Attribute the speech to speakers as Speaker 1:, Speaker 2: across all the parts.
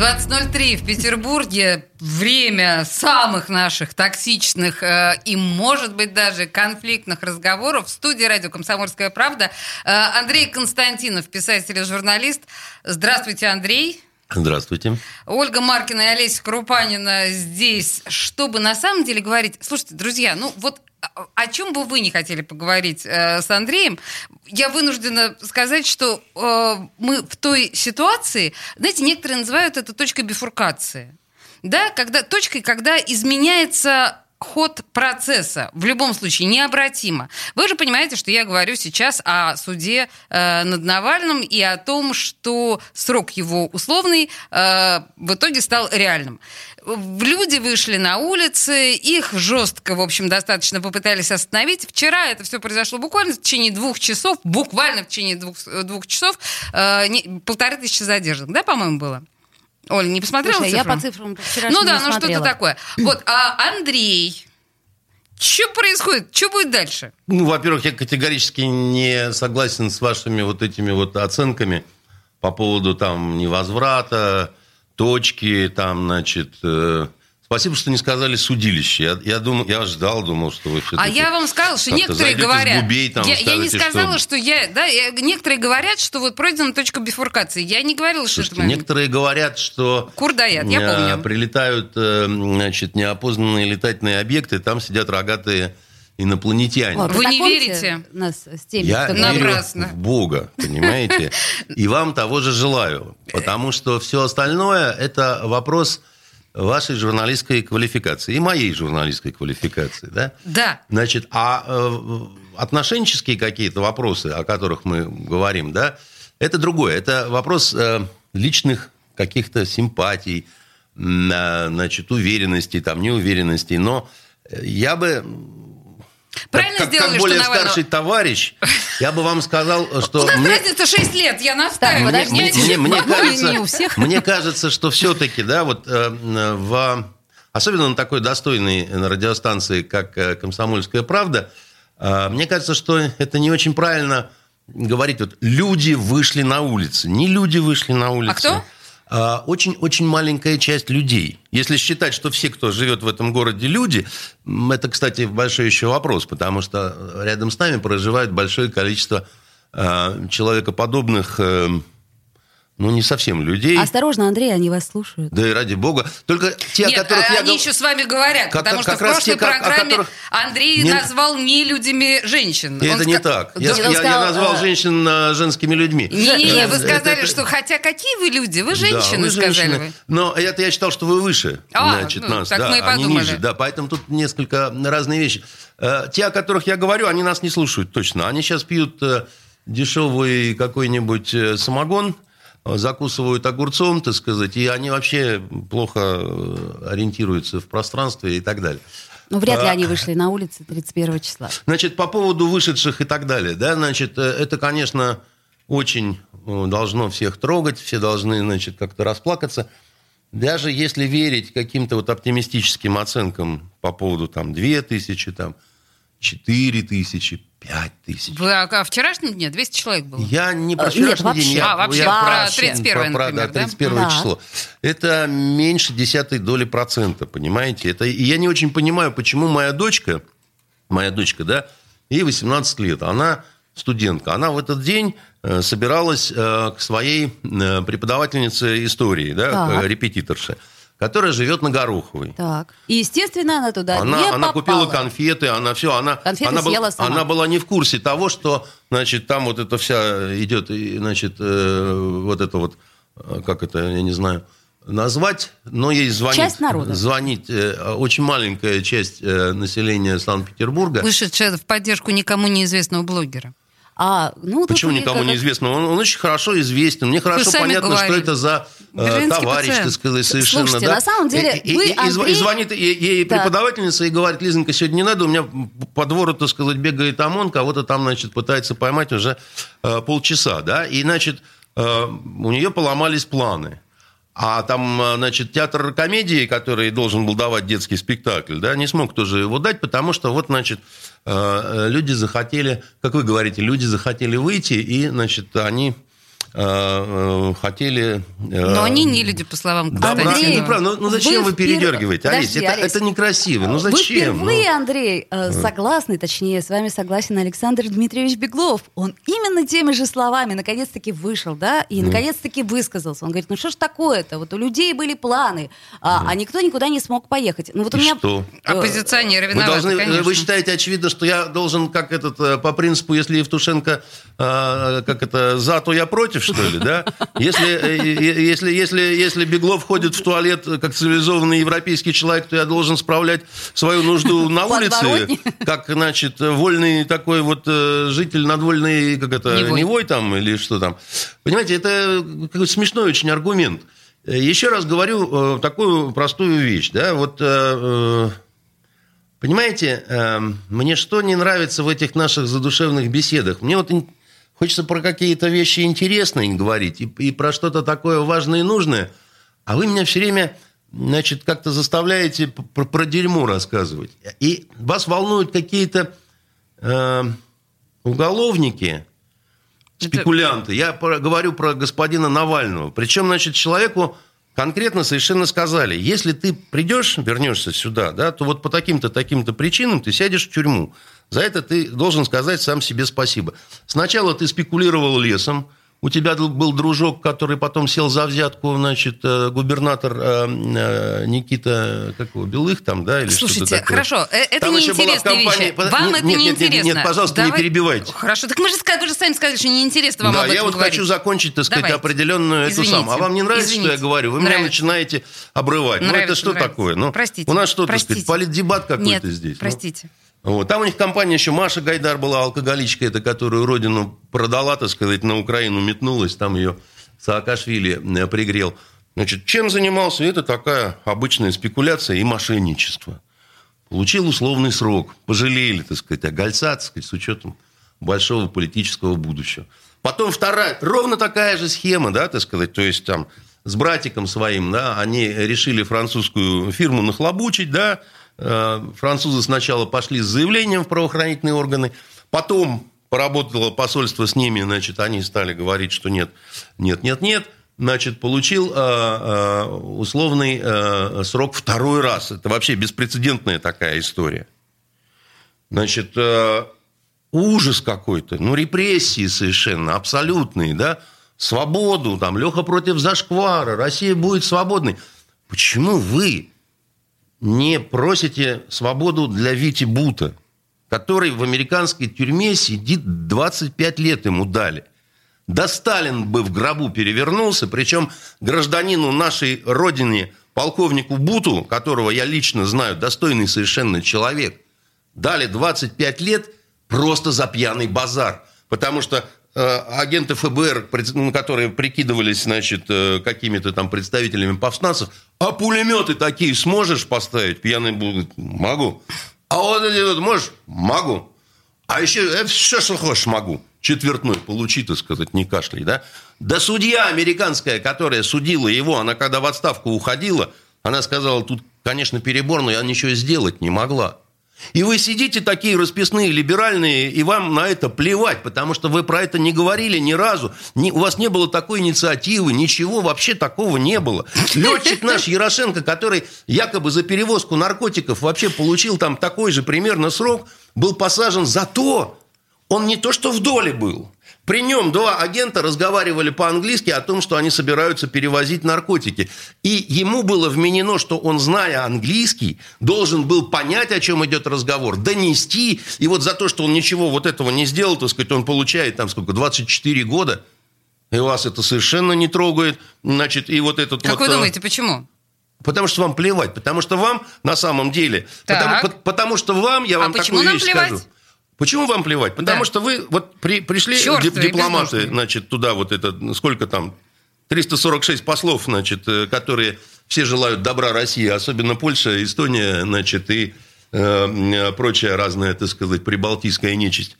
Speaker 1: 20.03 в Петербурге. Время самых наших токсичных э, и, может быть, даже конфликтных разговоров. В студии радио «Комсомольская правда» э, Андрей Константинов, писатель и журналист. Здравствуйте, Андрей.
Speaker 2: Здравствуйте.
Speaker 1: Ольга Маркина и Олеся Крупанина здесь, чтобы на самом деле говорить... Слушайте, друзья, ну вот о чем бы вы не хотели поговорить э, с Андреем, я вынуждена сказать, что э, мы в той ситуации, знаете, некоторые называют это точкой бифуркации. Да, когда, точкой, когда изменяется ход процесса в любом случае необратимо. Вы же понимаете, что я говорю сейчас о суде э, над Навальным и о том, что срок его условный э, в итоге стал реальным. Люди вышли на улицы, их жестко, в общем, достаточно попытались остановить. Вчера это все произошло буквально в течение двух часов, буквально в течение двух, двух часов, э, не, полторы тысячи задержанных, да, по-моему, было? Оля, не посмотрела
Speaker 3: Слушай,
Speaker 1: цифру?
Speaker 3: я по цифрам
Speaker 1: Ну да, ну что-то такое. Вот, а Андрей, что происходит? Что будет дальше?
Speaker 2: Ну, во-первых, я категорически не согласен с вашими вот этими вот оценками по поводу там невозврата, точки, там, значит, э, Спасибо, что не сказали судилище. Я, я, думал, я ждал, думал, что вы
Speaker 1: А я вам сказала, что некоторые говорят...
Speaker 2: Губей, там,
Speaker 1: я,
Speaker 2: скажете,
Speaker 1: я не сказала,
Speaker 2: что...
Speaker 1: что я... Да, я, некоторые говорят, что вот пройдена точка бифуркации. Я не говорила,
Speaker 2: Слушайте,
Speaker 1: что это...
Speaker 2: Некоторые говорят, что...
Speaker 1: Курдаят, я
Speaker 2: э,
Speaker 1: помню.
Speaker 2: Прилетают, э, значит, неопознанные летательные объекты, там сидят рогатые инопланетяне.
Speaker 1: Вот. Вы не верите?
Speaker 3: Нас с теми,
Speaker 2: Я
Speaker 3: кто
Speaker 2: верю
Speaker 1: Напрасно.
Speaker 2: в Бога, понимаете? И вам того же желаю. Потому что все остальное – это вопрос вашей журналистской квалификации и моей журналистской квалификации, да?
Speaker 1: Да.
Speaker 2: Значит, а э, отношенческие какие-то вопросы, о которых мы говорим, да, это другое. Это вопрос э, личных каких-то симпатий, э, значит, уверенностей, там, неуверенностей. Но я бы
Speaker 1: Правильно
Speaker 2: как,
Speaker 1: сделали,
Speaker 2: как более
Speaker 1: что Навального...
Speaker 2: старший товарищ, я бы вам сказал, что...
Speaker 1: У нас
Speaker 2: мне-
Speaker 1: разница 6 лет, я настаиваю.
Speaker 3: Так,
Speaker 2: мне,
Speaker 3: подождите.
Speaker 2: мне- мне кажется, мне кажется, что все-таки, да, вот э, в, особенно на такой достойной радиостанции, как э, «Комсомольская правда», э, мне кажется, что это не очень правильно говорить, вот люди вышли на улицы. Не люди вышли на улицы.
Speaker 1: кто?
Speaker 2: А Очень-очень маленькая часть людей. Если считать, что все, кто живет в этом городе, люди, это, кстати, большой еще вопрос, потому что рядом с нами проживает большое количество э, человекоподобных, э, ну, не совсем людей.
Speaker 3: Осторожно, Андрей, они вас слушают.
Speaker 2: Да и ради бога. Только те,
Speaker 1: Нет,
Speaker 2: о которых
Speaker 1: а
Speaker 2: я
Speaker 1: они еще с вами говорят,
Speaker 2: Как-
Speaker 1: потому что
Speaker 2: как
Speaker 1: в прошлой
Speaker 2: те, как-
Speaker 1: программе
Speaker 2: которых-
Speaker 1: Андрей
Speaker 2: Не-
Speaker 1: назвал не людьми женщин. Он
Speaker 2: это не
Speaker 1: ска-
Speaker 2: так. Я, я- я
Speaker 3: сказал,
Speaker 2: назвал
Speaker 3: э,
Speaker 2: женщин э, женскими людьми.
Speaker 1: Не-не-не, вы
Speaker 2: Это-
Speaker 1: сказали,
Speaker 2: это-
Speaker 1: что хотя какие вы люди, вы
Speaker 2: Да,
Speaker 1: женщины,
Speaker 2: вы
Speaker 1: сказали
Speaker 2: женщины.
Speaker 1: вы.
Speaker 2: Но это я считал, что вы выше,
Speaker 1: А,
Speaker 2: значит,
Speaker 1: ну,
Speaker 2: нас.
Speaker 1: так
Speaker 2: да,
Speaker 1: мы и
Speaker 2: они
Speaker 1: подумали.
Speaker 2: ниже. Да, поэтому тут несколько разные вещи. Э, Те, о которых я говорю, они нас не слушают точно. Они сейчас пьют э, дешевый какой-нибудь э, самогон, э, закусывают огурцом, так сказать, и они вообще плохо э, ориентируются в пространстве и так далее.
Speaker 3: Ну, вряд ли
Speaker 2: А.
Speaker 3: они вышли на улицы 31 числа.
Speaker 2: Значит, по поводу вышедших и так далее, да, значит, э, это, конечно, очень э, должно всех трогать, все должны, значит, как-то расплакаться. Даже если верить каким-то вот оптимистическим оценкам по поводу там 2 тысячи, там 4 5 тысяч.
Speaker 1: Вы о, о вчерашнем дне 200 человек было.
Speaker 2: Я не про
Speaker 3: Э,
Speaker 2: вчерашний
Speaker 3: нет, вообще.
Speaker 2: день, я,
Speaker 1: А, вообще,
Speaker 2: я
Speaker 1: про
Speaker 3: вообще.
Speaker 1: 31
Speaker 2: про-
Speaker 1: например,
Speaker 2: да,
Speaker 1: да?
Speaker 2: 31
Speaker 3: Да.
Speaker 2: число. Это меньше десятой доли процента, понимаете? Это, и я не очень понимаю, почему моя дочка, моя дочка, да, ей 18 лет, она студентка, она в этот день э, собиралась э, к своей э, преподавательнице истории, да, к репетиторше, которая живет на Гороховой.
Speaker 3: Так. И, естественно, она туда не
Speaker 2: Она, она
Speaker 3: попала.
Speaker 2: купила конфеты, она все, она,
Speaker 3: Конфеты
Speaker 2: она,
Speaker 3: съела сама.
Speaker 2: она была не в курсе того, что, значит, там вот это вся идет, и, значит, э, вот это вот, э, как это, я не знаю, назвать, но ей звонит,
Speaker 3: Часть народа.
Speaker 2: звонит э, очень маленькая часть э, населения Санкт-Петербурга.
Speaker 1: Вышедшая в поддержку никому неизвестного блогера.
Speaker 3: А, ну,
Speaker 2: Почему никому
Speaker 3: как-
Speaker 2: неизвестно? Он, он очень хорошо известен. Мне хорошо понятно, что
Speaker 1: говорили.
Speaker 2: это за товарищ,
Speaker 1: пациент.
Speaker 2: так сказать, совершенно.
Speaker 3: Слушайте,
Speaker 2: да.
Speaker 3: на самом деле,
Speaker 2: и,
Speaker 3: вы,
Speaker 2: и- зв- и
Speaker 3: Андрей-
Speaker 2: звонит ей, ей
Speaker 3: Так.
Speaker 2: преподавательница и говорит, Лизонька, сегодня не надо, у меня по двору, так сказать, бегает ОМОН, кого-то там, значит, пытается поймать уже э, полчаса, да, и, значит, э, у нее поломались планы. А там, э, значит, театр комедии, который должен был давать детский спектакль, да, не смог тоже его дать, потому что вот, значит, э, люди захотели, как вы говорите, люди захотели выйти, и, значит, они Э, э, хотели...
Speaker 1: Э, Но они не люди, по словам
Speaker 2: да, Андрей, не прав. Ну, ну зачем вы, вы передергиваете? Подожди, Олесь, это, это некрасиво. Ну зачем? Вы
Speaker 3: впервые, ну... Андрей, согласны, точнее, с вами согласен Александр Дмитриевич Беглов. Он именно теми же словами наконец-таки вышел, да, и mm. наконец-таки высказался. Он говорит, ну что ж такое-то? Вот у людей были планы, а, mm. а никто никуда не смог поехать. Ну вот
Speaker 2: и
Speaker 3: у меня...
Speaker 2: что?
Speaker 1: Оппозиционеры виноваты,
Speaker 2: вы, должны,
Speaker 1: конечно.
Speaker 2: вы считаете, очевидно, что я должен, как этот, по принципу, если Евтушенко, как это, за, то я против, против, что ли, да? Если, э, если, если, если Беглов ходит в туалет как цивилизованный европейский человек, то я должен справлять свою нужду на улице, как, значит, вольный такой вот э, житель надвольный, как это, Невой, Невой там или что там. Понимаете, это смешной очень аргумент. Еще раз говорю э, такую простую вещь, да, вот... Понимаете, мне что не нравится в этих наших задушевных беседах? Мне вот Хочется про какие-то вещи интересные говорить и, и про что-то такое важное и нужное. А вы меня все время, значит, как-то заставляете про, про дерьмо рассказывать. И вас волнуют какие-то э, уголовники, спекулянты. Я про, говорю про господина Навального. Причем, значит, человеку конкретно совершенно сказали, если ты придешь, вернешься сюда, да, то вот по таким-то, таким-то причинам ты сядешь в тюрьму. За это ты должен сказать сам себе спасибо. Сначала ты спекулировал лесом, у тебя был дружок, который потом сел за взятку, значит, э, губернатор э, э, Никита, как его, Белых там, да, или
Speaker 1: Слушайте,
Speaker 2: что-то
Speaker 1: такое. хорошо, это там неинтересные вещи. Вам нет, это
Speaker 2: нет,
Speaker 1: не
Speaker 2: нет,
Speaker 1: интересно.
Speaker 2: Нет, нет, пожалуйста,
Speaker 1: Давай...
Speaker 2: не перебивайте.
Speaker 1: Хорошо, так мы же, вы же сами сказали, что неинтересно вам
Speaker 2: да,
Speaker 1: об этом
Speaker 2: я вот
Speaker 1: говорить.
Speaker 2: хочу закончить, так сказать,
Speaker 1: Давайте.
Speaker 2: определенную
Speaker 1: Извините.
Speaker 2: эту самую. А вам не нравится,
Speaker 1: Извините.
Speaker 2: что я говорю? Вы
Speaker 1: Нравится.
Speaker 2: меня начинаете обрывать.
Speaker 1: Нравится,
Speaker 2: ну, это что
Speaker 1: нравится.
Speaker 2: такое? Ну,
Speaker 1: Простите,
Speaker 2: У нас что,
Speaker 1: простите.
Speaker 2: так сказать, политдебат какой-то
Speaker 1: Нет,
Speaker 2: здесь? Ну. Вот. Там у них компания еще Маша Гайдар была, алкоголичка, это которую родину продала, так сказать, на Украину метнулась, там ее Саакашвили э, пригрел. Значит, чем занимался? Это такая обычная спекуляция и мошенничество. Получил условный срок. Пожалели, так сказать, огольца, так сказать, с учетом большого политического будущего. Потом вторая, ровно такая же схема, да, так сказать, то есть там с братиком своим, да, они решили французскую фирму нахлобучить, да, французы сначала пошли с заявлением в правоохранительные органы, потом поработало посольство с ними, значит, они стали говорить, что нет, нет, нет, нет, значит, получил э, э, условный срок второй раз. Это вообще беспрецедентная такая история. Значит, ужас какой-то, ну, репрессии совершенно, абсолютные, да, свободу, там, Леха против зашквара, Россия будет свободной. Почему вы не просите свободу для Вити Бута, который в американской тюрьме сидит 25 лет ему дали. Да Сталин бы в гробу перевернулся, причем гражданину нашей родины, полковнику Буту, которого я лично знаю, достойный совершенно человек, дали 25 лет просто за пьяный базар. Потому что э, агенты ФБР, ну, которые прикидывались, значит, э, какими-то там представителями повстанцев, а пулеметы такие сможешь поставить? Пьяный будет. Могу. А вот эти вот можешь? Могу. А еще это все, что хочешь, могу. Четвертной получи, так сказать, не кашляй, да? Да судья американская, которая судила его, она когда в отставку уходила, она сказала, тут, конечно, перебор, но я ничего сделать не могла. И вы сидите такие расписные, либеральные, и вам на это плевать, потому что вы про это не говорили ни разу. Ни, у вас не было такой инициативы, ничего вообще такого не было. Летчик наш Ярошенко, который якобы за перевозку наркотиков вообще получил там такой же примерно срок, был посажен за то, он не то что в доле был, при нем два агента разговаривали по-английски о том, что они собираются перевозить наркотики. И ему было вменено, что он, зная английский, должен был понять, о чем идет разговор, донести. И вот за то, что он ничего вот этого не сделал, так сказать, он получает там сколько, 24 года. И вас это совершенно не трогает. Значит, и вот этот
Speaker 1: как
Speaker 2: вот...
Speaker 1: вы думаете, почему?
Speaker 2: Потому что вам плевать. Потому что вам на самом деле... Потому, потому что вам, я
Speaker 1: а
Speaker 2: вам
Speaker 1: почему
Speaker 2: такую
Speaker 1: нам
Speaker 2: вещь
Speaker 1: плевать?
Speaker 2: скажу. Почему вам плевать? Потому
Speaker 1: Да.
Speaker 2: что вы вот при, пришли дип- дипломаты,
Speaker 1: бездушные.
Speaker 2: значит, туда вот это, ну, сколько там, 346 послов, значит, э, которые все желают добра России, особенно Польша, Эстония, значит, и э, э, прочая разная, так сказать, прибалтийская нечисть.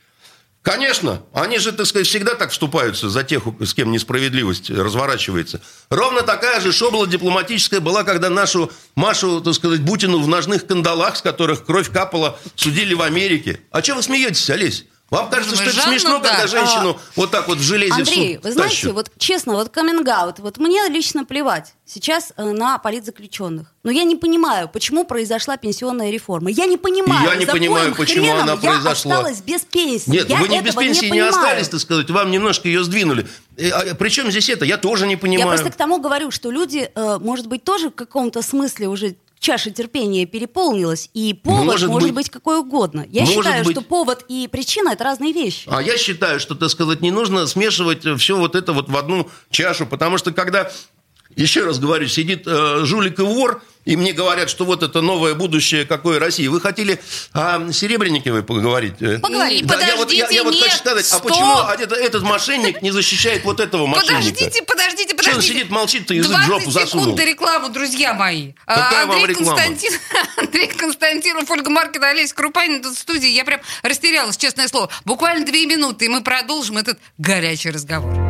Speaker 2: Конечно, они же, так сказать, всегда так вступаются за тех, с кем несправедливость разворачивается. Ровно такая же шобла дипломатическая была, когда нашу Машу, так сказать, Бутину в ножных кандалах, с которых кровь капала, судили в Америке. А что вы смеетесь, Олесь? Вам кажется, что это
Speaker 1: Жанну,
Speaker 2: смешно,
Speaker 1: да.
Speaker 2: когда женщину
Speaker 3: А,
Speaker 2: вот так вот в железе
Speaker 3: Андрей,
Speaker 2: в суд
Speaker 3: вы знаете,
Speaker 2: тащат?
Speaker 3: вот честно, вот каминг вот мне лично плевать сейчас э, на политзаключенных. Но я не понимаю, почему произошла пенсионная реформа. Я не понимаю,
Speaker 2: И я не понимаю, почему она
Speaker 3: я
Speaker 2: произошла.
Speaker 3: осталась без пенсии.
Speaker 2: Нет,
Speaker 3: я
Speaker 2: вы не без пенсии не,
Speaker 3: понимаю.
Speaker 2: остались, так сказать, вам немножко ее сдвинули. Э, а Причем здесь это? Я тоже не
Speaker 3: Я
Speaker 2: понимаю.
Speaker 3: просто к тому говорю, что люди, э, может быть, тоже в каком-то смысле уже чаша терпения переполнилась, и повод
Speaker 2: Может
Speaker 3: может,
Speaker 2: быть.
Speaker 3: быть, какой угодно. Я считаю,
Speaker 2: быть.
Speaker 3: что повод и причина это разные вещи.
Speaker 2: А я считаю, что, так сказать, не нужно смешивать все вот это вот в одну чашу, потому что когда, еще раз говорю, сидит э, жулик и вор, и мне говорят, что вот это новое будущее какой России. Вы хотели о Серебренниковой поговорить? э?
Speaker 3: Поговорим.
Speaker 2: Да, я вот, я, я вот
Speaker 1: Подождите,
Speaker 2: хочу сказать, а
Speaker 1: нет,
Speaker 2: почему
Speaker 1: стоп!
Speaker 2: этот, этот мошенник не защищает вот этого мошенника?
Speaker 1: Подождите, подождите,
Speaker 2: Что
Speaker 1: подождите.
Speaker 2: сидит, молчит, ты язык в
Speaker 1: 20
Speaker 2: жопу засунул?
Speaker 1: секунд до рекламы, друзья мои.
Speaker 2: Какая
Speaker 1: А,
Speaker 2: вам
Speaker 1: Андрей,
Speaker 2: реклама?
Speaker 1: Константин, Андрей Константинов, Ольга Маркина, Олеся Крупанин тут в студии. Я прям растерялась, честное слово. Буквально две минуты, и мы продолжим этот горячий разговор.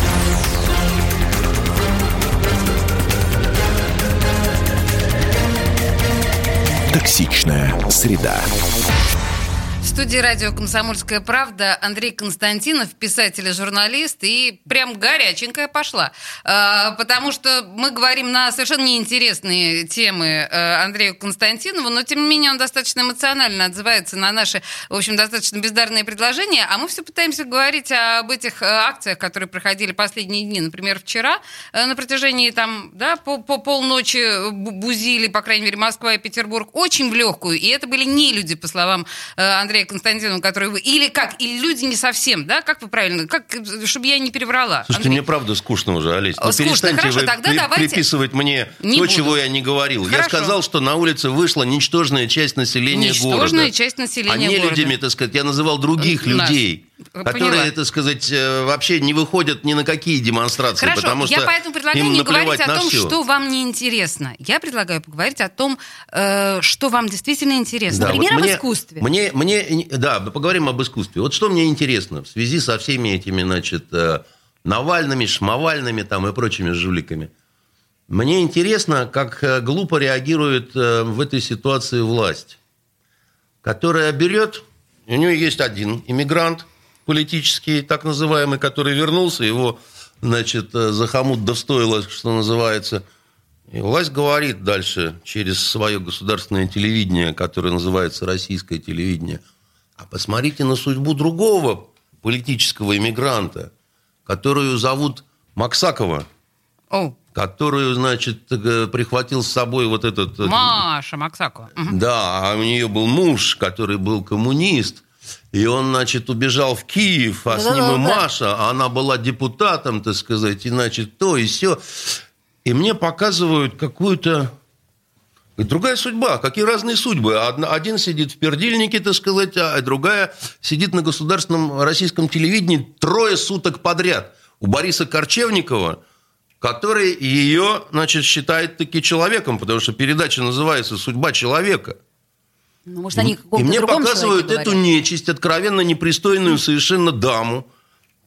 Speaker 4: Токсичная среда.
Speaker 1: Студии радио «Комсомольская правда» Андрей Константинов, писатель и журналист, и прям горяченькая пошла. А, Потому что мы говорим на совершенно неинтересные темы э, Андрею Константинову, но тем не менее он достаточно эмоционально отзывается на наши, в общем, достаточно бездарные предложения, а мы все пытаемся говорить об этих э, акциях, которые проходили последние дни. Например, вчера э, на протяжении там, да, по, по полночи бу- бузили, по крайней мере, Москва и Петербург, очень в легкую, и это были не люди, по словам э, Андрея Константинова, которые вы... Или как? Или люди не совсем, да? Как вы правильно? Как, чтобы я не переврала.
Speaker 2: Слушайте,
Speaker 1: Андрей?
Speaker 2: мне правда скучно уже, Олесь. Ну,
Speaker 1: Скучно.
Speaker 2: перестаньте
Speaker 1: Хорошо,
Speaker 2: вы
Speaker 1: тогда
Speaker 2: при-
Speaker 1: давайте-
Speaker 2: приписывать мне
Speaker 1: Не
Speaker 2: то,
Speaker 1: буду.
Speaker 2: чего я не говорил. Я
Speaker 1: Хорошо.
Speaker 2: сказал, что на улице вышла ничтожная часть населения
Speaker 1: Ничтожная
Speaker 2: города.
Speaker 1: часть населения
Speaker 2: а не
Speaker 1: города.
Speaker 2: людьми, так сказать, я называл других
Speaker 1: Нас.
Speaker 2: людей,
Speaker 1: Поняла.
Speaker 2: которые, так сказать, э, вообще не выходят ни на какие демонстрации,
Speaker 1: Хорошо,
Speaker 2: потому что
Speaker 1: я поэтому предлагаю не говорить о том,
Speaker 2: всё.
Speaker 1: что вам не интересно. Я предлагаю поговорить о том, э, что вам действительно интересно.
Speaker 2: Да,
Speaker 3: Например,
Speaker 2: вот
Speaker 3: об
Speaker 2: мне-
Speaker 3: искусстве.
Speaker 2: Мне, мне, да, поговорим об искусстве. Вот что мне интересно в связи со всеми этими, значит, э, Навальными, Шмовальными там и прочими жуликами. Мне интересно, как глупо реагирует в этой ситуации власть, которая берет, у нее есть один иммигрант политический, так называемый, который вернулся, его, значит, э, за хомут да стоило, что называется. И власть говорит дальше через свое государственное телевидение, которое называется российское телевидение, а посмотрите на судьбу другого политического иммигранта, которую зовут Максакова,
Speaker 1: О,
Speaker 2: которую, значит, прихватил с собой вот этот... э,
Speaker 1: Маша Максакова.
Speaker 2: Да, а у нее был муж, который был коммунист. И он, значит, убежал в Киев, а с ним и
Speaker 3: Да-да-да.
Speaker 2: Маша, а она была депутатом, так сказать, и, значит, то и все. И мне показывают какую-то другая судьба, какие разные судьбы. Одна- Один сидит в пердильнике, так сказать, а другая сидит на государственном российском телевидении трое суток подряд. У Бориса Корчевникова, который ее, значит, считает таки человеком, потому что передача называется «Судьба человека».
Speaker 3: Ну, может, они о
Speaker 2: И мне показывают эту нечисть, откровенно непристойную совершенно даму,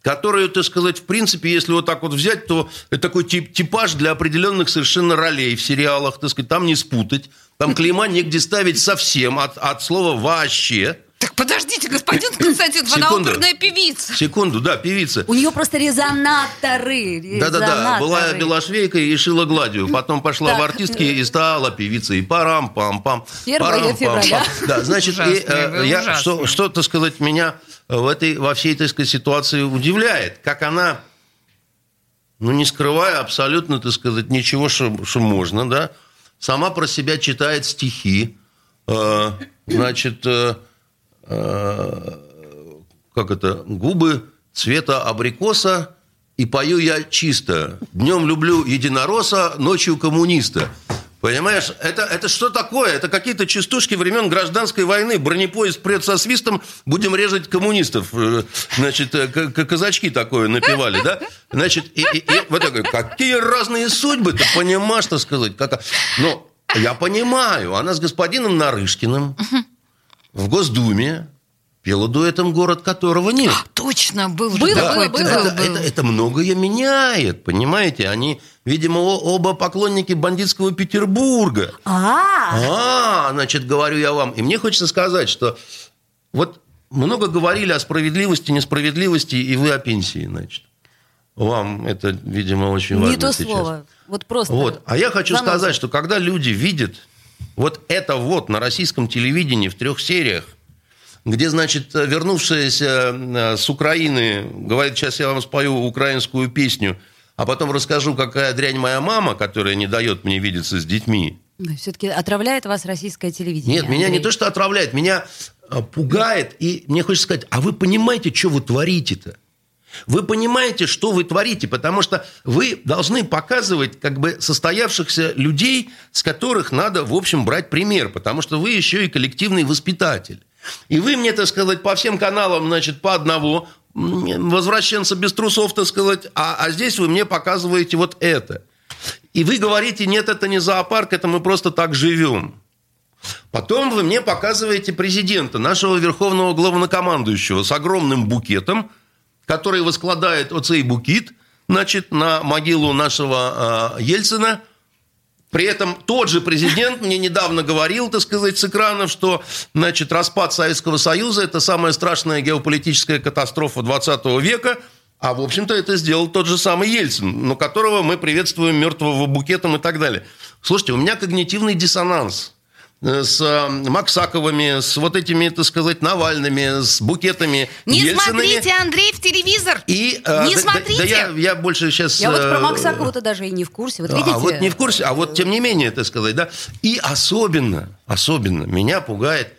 Speaker 2: которую, так сказать, в принципе, если вот так вот взять, то это такой тип, типаж для определенных совершенно ролей в сериалах, так сказать, там не спутать. Там клейма негде ставить совсем, от, от слова «вообще».
Speaker 1: Так подождите, господин Константинов, она оперная певица.
Speaker 2: Секунду, да, певица.
Speaker 3: У нее просто резонаторы.
Speaker 2: Да-да-да, была белошвейкой и шила гладью. Потом пошла
Speaker 3: Да.
Speaker 2: в артистки и стала певицей. Парам-пам-пам.
Speaker 3: Первое
Speaker 2: парам-пам-пам.
Speaker 3: февраля.
Speaker 2: Да, значит, и, э, я, что, что, так сказать, меня в этой, во всей этой сказать, ситуации удивляет. Как она, ну, не скрывая абсолютно, так сказать, ничего, что, что можно, да, сама про себя читает стихи. Э, значит, э, как это, губы цвета абрикоса и пою я чисто. Днем люблю единоросса, ночью коммуниста. Понимаешь, это, это что такое? Это какие-то частушки времен гражданской войны. Бронепоезд прет со свистом, будем резать коммунистов. Э, значит, э, казачки такое напевали, да? Значит, и, и, и вот такое, какие разные судьбы, ты понимаешь, что сказать? Как... Ну, я понимаю, она с господином Нарышкиным в Госдуме пела дуэтом «Город, которого нет». А,
Speaker 1: точно, был же
Speaker 3: было,
Speaker 1: такой.
Speaker 3: Было, было.
Speaker 2: Это, это, это многое меняет, понимаете? Они, видимо, оба поклонники бандитского Петербурга.
Speaker 3: А,
Speaker 2: а, значит, говорю я вам. И мне хочется сказать, что вот много говорили о справедливости, несправедливости, и вы о пенсии, значит. Вам это, видимо, очень важно
Speaker 3: Не то
Speaker 2: сейчас.
Speaker 3: слово. Вот просто.
Speaker 2: Вот. А я хочу сказать, что когда люди видят вот это вот на российском телевидении в трех сериях, где, значит, вернувшаяся э, с Украины говорит, сейчас я вам спою украинскую песню, а потом расскажу, какая дрянь моя мама, которая не дает мне видеться с детьми.
Speaker 3: Все-таки отравляет вас российское телевидение.
Speaker 2: Нет, меня не
Speaker 3: Андрей.
Speaker 2: то, что отравляет, меня э, пугает, и мне хочется сказать, а вы понимаете, что вы творите-то? Вы понимаете, что вы творите, потому что вы должны показывать как бы состоявшихся людей, с которых надо, в общем, брать пример, потому что вы еще и коллективный воспитатель. И вы мне, так сказать, по всем каналам, значит, по одного, возвращенца без трусов, так сказать, а, а здесь вы мне показываете вот это. И вы говорите, нет, это не зоопарк, это мы просто так живем. Потом вы мне показываете президента, нашего верховного главнокомандующего, с огромным букетом, который воскладает оцей букет, значит, на могилу нашего э, Ельцина. При этом тот же президент мне недавно говорил, так сказать, с экранов, что, значит, распад Советского Союза – это самая страшная геополитическая катастрофа 20 века, а, в общем-то, это сделал тот же самый Ельцин, но которого мы приветствуем мертвого букетом и так далее. Слушайте, у меня когнитивный диссонанс с э, Максаковыми, с вот этими, так сказать, Навальными, с букетами
Speaker 1: Не
Speaker 2: Ельцинами.
Speaker 1: смотрите, Андрей, в телевизор.
Speaker 2: И, э,
Speaker 1: Не
Speaker 2: да- да-
Speaker 1: смотрите.
Speaker 2: Да, я, я больше сейчас...
Speaker 3: Я вот про
Speaker 2: э,
Speaker 3: Максакову-то даже и не в курсе. Вот видите?
Speaker 2: а вот не в курсе, а вот тем не менее, это сказать, да. И особенно, особенно меня пугает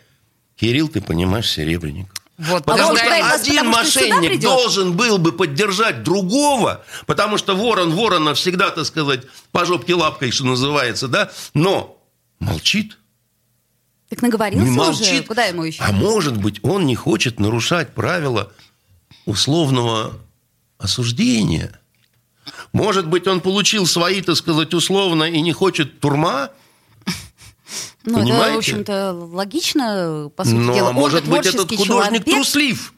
Speaker 2: Кирилл, ты понимаешь, Серебренников.
Speaker 1: Вот,
Speaker 3: А
Speaker 2: Потому
Speaker 3: он
Speaker 2: что
Speaker 3: вас,
Speaker 2: один
Speaker 3: потому что
Speaker 2: мошенник
Speaker 3: придет?
Speaker 2: должен был бы поддержать другого, потому что ворон ворона всегда, так сказать, по жопке лапкой, что называется, да, но молчит.
Speaker 3: Так наговорился
Speaker 2: Не
Speaker 3: уже?
Speaker 2: молчит.
Speaker 3: Куда ему еще?
Speaker 2: А может быть, он не хочет нарушать правила условного осуждения. Может быть, он получил свои, так сказать, условно и не хочет турма.
Speaker 3: ну, это,
Speaker 2: понимаете?
Speaker 3: в общем-то, логично, по сути
Speaker 2: Но
Speaker 3: дела. Он
Speaker 2: может
Speaker 3: же
Speaker 2: быть, этот художник
Speaker 3: человек.
Speaker 2: труслив.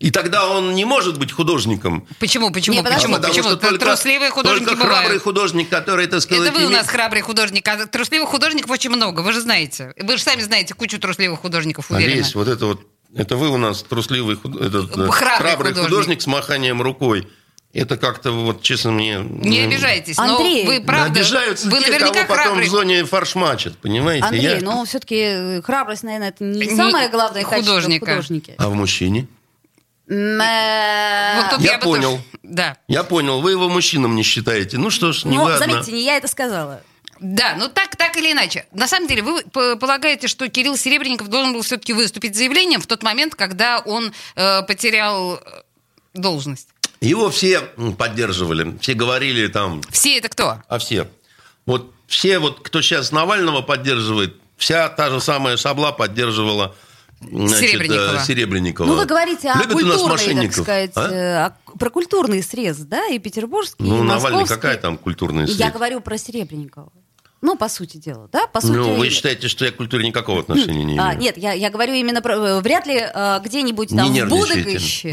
Speaker 2: И тогда он не может быть художником.
Speaker 1: Почему, почему,
Speaker 3: Не, подожди.
Speaker 1: почему,
Speaker 2: потому
Speaker 1: почему?
Speaker 2: что только,
Speaker 1: Трусливые художники
Speaker 2: только храбрый
Speaker 1: бывают.
Speaker 2: художник, который, так сказать,
Speaker 1: Это вы у нас храбрый художник, а трусливых художников очень много, вы же знаете. Вы же сами знаете кучу трусливых художников, уверена.
Speaker 2: Олесь, вот это вот, это вы у нас трусливый, этот, э,
Speaker 1: Храбрый
Speaker 2: храбрый,
Speaker 1: художник.
Speaker 2: художник. с маханием рукой. Это как-то вот, честно, мне...
Speaker 1: Не
Speaker 2: ну,
Speaker 1: обижайтесь,
Speaker 3: Андрей.
Speaker 1: но вы правда,
Speaker 2: Обижаются
Speaker 1: вы
Speaker 2: те,
Speaker 1: наверняка
Speaker 2: кого потом
Speaker 1: храбрый.
Speaker 2: в зоне фарш-матчат, понимаете?
Speaker 3: Андрей,
Speaker 2: Я-
Speaker 3: ну все-таки храбрость, наверное, это не
Speaker 1: Не
Speaker 3: самое главное качество в
Speaker 1: художника.
Speaker 2: А в мужчине?
Speaker 1: Вот тут
Speaker 2: Я
Speaker 1: бы
Speaker 2: понял.
Speaker 1: тоже- Да.
Speaker 2: Я понял, вы его мужчином не считаете. Ну что ж, не
Speaker 3: Ну, заметьте, не я это сказала.
Speaker 1: Да, ну так, так или иначе. На самом деле, вы полагаете, что Кирилл Серебренников должен был все-таки выступить с заявлением в тот момент, когда он э, потерял э, должность?
Speaker 2: Его все поддерживали, все говорили там,
Speaker 1: Все это кто?
Speaker 2: а все. Вот все, вот, кто сейчас Навального поддерживает, вся та же самая Шабла поддерживала значит,
Speaker 1: Серебренникова.
Speaker 2: Серебренникова.
Speaker 3: Ну, вы говорите о
Speaker 2: Любят у нас
Speaker 3: культурной, так
Speaker 2: мошенников,
Speaker 3: сказать,
Speaker 2: а?
Speaker 3: о- про культурный срез, да, и петербургский,
Speaker 2: Ну,
Speaker 3: и
Speaker 2: Навальный,
Speaker 3: московский.
Speaker 2: какая там культурная
Speaker 3: Я
Speaker 2: сред?
Speaker 3: говорю про Серебренникова. Ну, по сути дела, да? По сути,
Speaker 2: Ну, вы считаете, что я к культуре никакого отношения не имею?
Speaker 3: А, нет, я, я говорю именно про... э, Вряд ли э, где-нибудь там
Speaker 2: Не
Speaker 3: в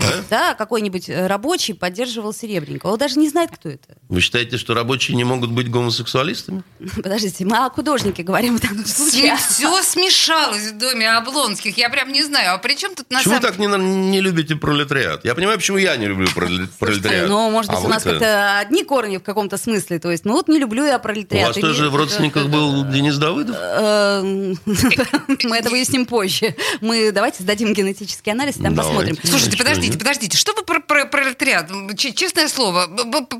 Speaker 2: а?
Speaker 3: да, какой-нибудь э, рабочий поддерживал Серебренникова. Он даже не знает, кто это.
Speaker 2: Вы считаете, что рабочие не могут быть гомосексуалистами?
Speaker 3: Подождите, мы о художнике говорим в данном случае.
Speaker 1: Все смешалось в доме Облонских. Я прям не знаю. А при чем тут на
Speaker 2: Почему
Speaker 1: самом
Speaker 2: так не, не любите пролетариат? Я понимаю, почему я не люблю проле- пролетариат.
Speaker 3: Ну, может быть,
Speaker 2: А
Speaker 3: у нас как-то одни корни в каком-то смысле. То есть, ну вот не люблю я
Speaker 2: У
Speaker 3: пролетариат.
Speaker 2: вас
Speaker 3: или
Speaker 2: тоже в
Speaker 3: это-
Speaker 2: родственниках был Денис Давыдов?
Speaker 3: Эм, Мы это выясним позже. Мы давайте сдадим генетический анализ, там
Speaker 2: Давайте.
Speaker 3: посмотрим.
Speaker 1: Слушайте, подождите, подождите. Что вы про, про пролетариат? Честное слово.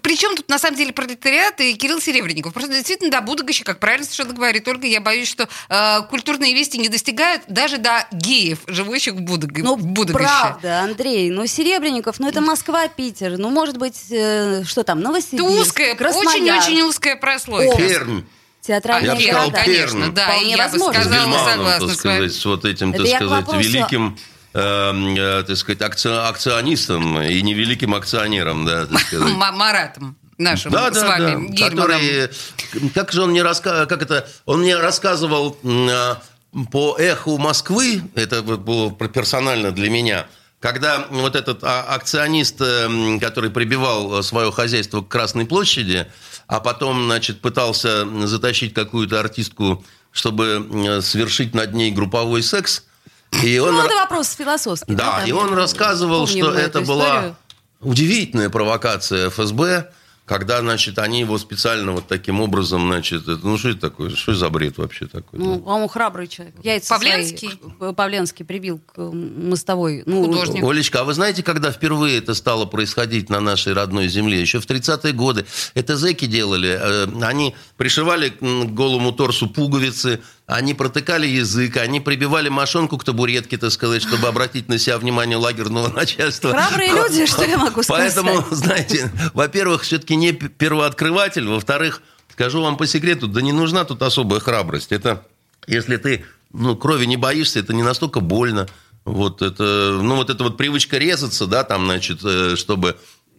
Speaker 1: При чем тут на самом деле пролетариат и Кирилл Серебренников? Просто действительно до будущего, как правильно совершенно говорит Ольга, я боюсь, что э, культурные вести не достигают даже до геев, живущих в, Будог...
Speaker 3: Ну, правда, Андрей, ну, Серебренников, ну, это Москва, Питер, ну, может быть, э, что там,
Speaker 1: Это
Speaker 3: Новосибирск,
Speaker 1: узкая,
Speaker 3: Красноярск,
Speaker 1: очень-очень узкая прослойка.
Speaker 2: Пермь.
Speaker 3: Театральная
Speaker 2: Я бы сказал,
Speaker 1: конечно, да, и
Speaker 3: Вполне
Speaker 1: я бы
Speaker 3: возможно.
Speaker 2: С
Speaker 1: сказала,
Speaker 2: Гельманом,
Speaker 1: согласна
Speaker 2: так
Speaker 1: с
Speaker 2: сказать, с вот этим,
Speaker 3: Это
Speaker 2: так сказать,
Speaker 3: вопросу-
Speaker 2: великим эм, э, так сказать, акци- акционистом и невеликим акционером, да, так сказать.
Speaker 1: Маратом нашим
Speaker 2: Да,
Speaker 1: с
Speaker 2: да,
Speaker 1: вами,
Speaker 2: да.
Speaker 1: Гельманом.
Speaker 2: Который, как же он мне рассказывал, как это, он мне рассказывал а, по эху Москвы, это вот было персонально для меня, когда вот этот а, акционист, эм, который прибивал свое хозяйство к Красной площади, а потом, значит, пытался затащить какую-то артистку, чтобы м, совершить над ней групповой секс, и он...
Speaker 3: Ну, это вопрос философский.
Speaker 2: да,
Speaker 3: там
Speaker 2: и он рассказывал, что это
Speaker 3: эту
Speaker 2: была
Speaker 3: историю.
Speaker 2: удивительная провокация ФСБ, когда, значит, они его специально вот таким образом, значит, это, ну что это такое, что за бред вообще такой?
Speaker 3: Ну, по-моему, храбрый человек. Яйца
Speaker 1: Павленский?
Speaker 3: свои, Павленский прибил к мостовой. Ну,
Speaker 1: Художник.
Speaker 2: Олечка, а вы знаете, когда впервые это стало происходить на нашей родной земле? Еще в 30-е годы. Это зэки делали. Э, Они пришивали к голому торсу пуговицы, они протыкали язык, они прибивали мошонку к табуретке, так сказать, чтобы обратить на себя внимание лагерного начальства.
Speaker 3: Храбрые люди, что я могу сказать?
Speaker 2: Поэтому, знаете, во-первых, все-таки не первооткрыватель, во-вторых, скажу вам по секрету, да не нужна тут особая храбрость. Это, если ты ну, крови не боишься, это не настолько больно. Вот это, ну, вот эта вот привычка резаться, да, там, значит, э, чтобы...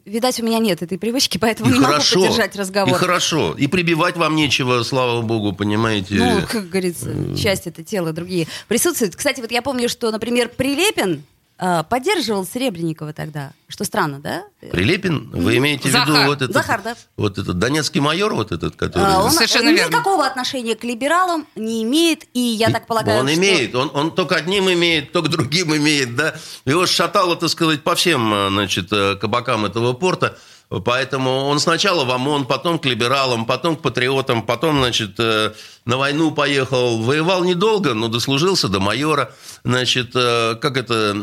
Speaker 3: Видать, у меня нет этой привычки, поэтому
Speaker 2: И
Speaker 3: не
Speaker 2: хорошо,
Speaker 3: могу поддержать
Speaker 2: и
Speaker 3: разговор.
Speaker 2: хорошо, и прибивать вам нечего, слава богу, понимаете.
Speaker 3: Ну, как говорится, часть это тело, другие присутствуют. Кстати, вот я помню, что, например, Прилепин поддерживал Серебренникова тогда. Что странно, да?
Speaker 2: Прилепин, вы имеете в виду
Speaker 1: Захар.
Speaker 2: вот этот,
Speaker 3: Захар, да.
Speaker 2: вот этот донецкий майор, вот этот, который...
Speaker 3: А, он
Speaker 1: Совершенно верно.
Speaker 3: никакого отношения к либералам не имеет, и я так полагаю,
Speaker 2: он
Speaker 3: что...
Speaker 2: имеет, он, он то к одним имеет, то к другим имеет, да. Его шатало, так сказать, по всем, э, значит, э, кабакам этого порта. Поэтому он сначала в ОМОН, потом к либералам, потом к патриотам, потом, значит, э, на войну поехал. Воевал недолго, но дослужился до майора. Значит, э, как это...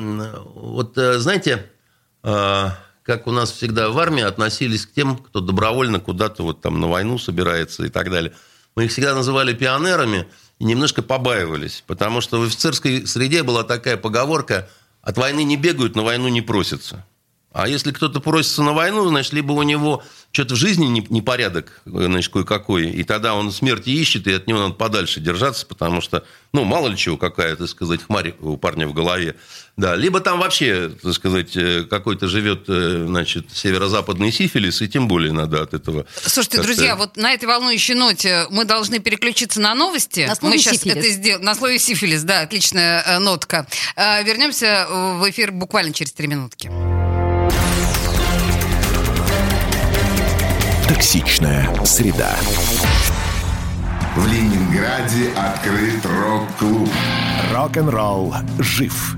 Speaker 2: Вот, э, знаете, как у нас всегда в армии относились к тем, кто добровольно куда-то вот там на войну собирается и так далее. Мы их всегда называли пионерами и немножко побаивались, потому что в офицерской среде была такая поговорка «от войны не бегают, на войну не просятся». А если кто-то просится на войну, значит, либо у него что-то в жизни не- непорядок, значит, кое-какой, и тогда он смерти ищет, и от него надо подальше держаться, потому что, ну, мало ли чего, какая, так сказать, хмарь у парня в голове. Да, либо там вообще, так сказать, э, какой-то живет, э, значит, северо-западный сифилис, и тем более надо от этого...
Speaker 1: Слушайте, друзья, вот на этой волнующей ноте мы должны переключиться на новости.
Speaker 3: На слове
Speaker 1: мы сейчас
Speaker 3: «сифилис».
Speaker 1: это сделаем. На слове сифилис, да, отличная э, нотка. Э, вернемся э, в эфир буквально через три минутки.
Speaker 4: Токсичная среда.
Speaker 5: В Ленинграде открыт рок-клуб.
Speaker 4: Рок-н-ролл жив.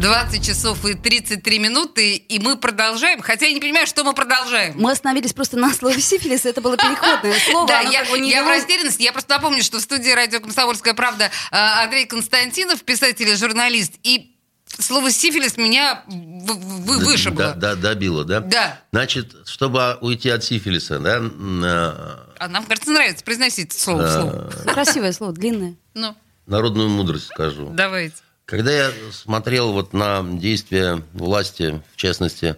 Speaker 1: 20 часов и 33 минуты, и мы продолжаем. Хотя я не понимаю, что мы продолжаем.
Speaker 3: Мы остановились просто на слове сифилис, это было переходное слово.
Speaker 1: Да, я,
Speaker 3: как бы не
Speaker 1: я в растерянности. Я просто напомню, что в студии радио «Комсомольская правда» э, Андрей Константинов, писатель и журналист. И слово «сифилис» меня вы- вышибло.
Speaker 2: Да, да, добило, да?
Speaker 1: Да.
Speaker 2: Значит, чтобы уйти от сифилиса, да, м, э,
Speaker 1: А нам, кажется, нравится произносить это слово вслух.
Speaker 3: Красивое слово, длинное.
Speaker 1: Ну,
Speaker 2: народную мудрость скажу.
Speaker 1: давайте.
Speaker 2: Когда я смотрел вот на действия власти, в частности,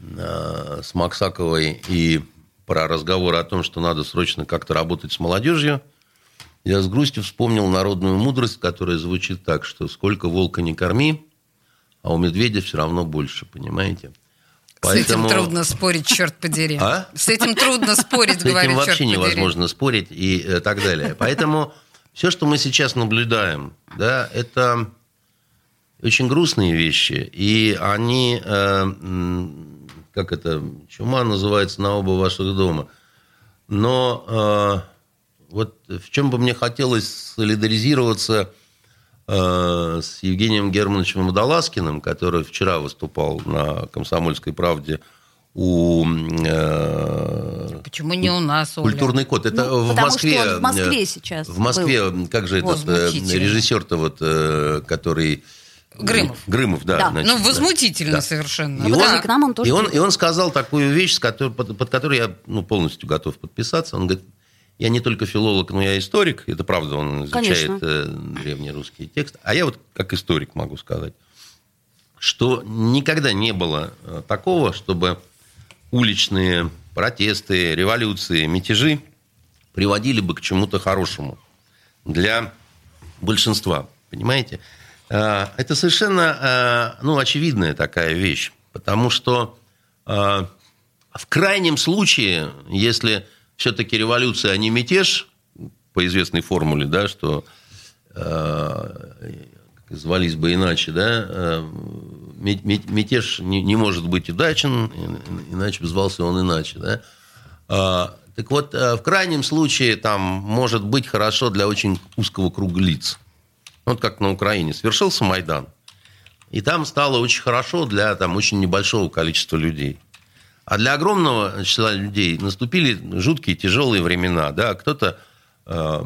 Speaker 2: э, с Максаковой и про разговоры о том, что надо срочно как-то работать с молодежью, я с грустью вспомнил народную мудрость, которая звучит так, что сколько волка не корми, а у медведя все равно больше, понимаете?
Speaker 1: С этим трудно спорить, черт подери.
Speaker 2: А?
Speaker 1: С этим трудно спорить,
Speaker 2: С
Speaker 1: говорю,
Speaker 2: этим вообще невозможно спорить и э, так далее. Поэтому все, что мы сейчас наблюдаем, да, это очень грустные вещи, и они, э, как это, чума называется на оба ваших дома. Но э, вот в чем бы мне хотелось солидаризироваться э, с Евгением Германовичем Водолазкиным, который вчера выступал на «Комсомольской правде» у э,
Speaker 1: Почему не у нас, Оля?
Speaker 2: Культурный код. Это
Speaker 3: Ну,
Speaker 2: в Москве.
Speaker 3: в Москве сейчас
Speaker 2: В Москве, как же этот э, режиссер-то вот, э, который...
Speaker 1: Грымов.
Speaker 2: Грымов, да.
Speaker 3: Да.
Speaker 2: значит,
Speaker 1: Ну, возмутительно
Speaker 2: Да.
Speaker 1: совершенно.
Speaker 2: И
Speaker 1: Да.
Speaker 2: он,
Speaker 3: и к нам он тоже
Speaker 2: и он, и он сказал такую вещь, с которой- под, под которой я ну, полностью готов подписаться. Он говорит, я не только филолог, но я историк. Это правда, он изучает э, древнерусский текст. А я вот как историк могу сказать, что никогда не было э, такого, чтобы уличные протесты, революции, мятежи приводили бы к чему-то хорошему для большинства. Понимаете? Э, Это совершенно э, ну, очевидная такая вещь. Потому что э, в крайнем случае, если все-таки революция, а не мятеж, по известной формуле, да, что звались бы иначе, да, мятеж не, не может быть удачен, иначе бы звался он иначе, да. Так вот, в крайнем случае там может быть хорошо для очень узкого круга лиц. Вот как на Украине. Свершился Майдан. И там стало очень хорошо для там, очень небольшого количества людей. А для огромного числа людей наступили жуткие, тяжелые времена. Да? Кто-то, э,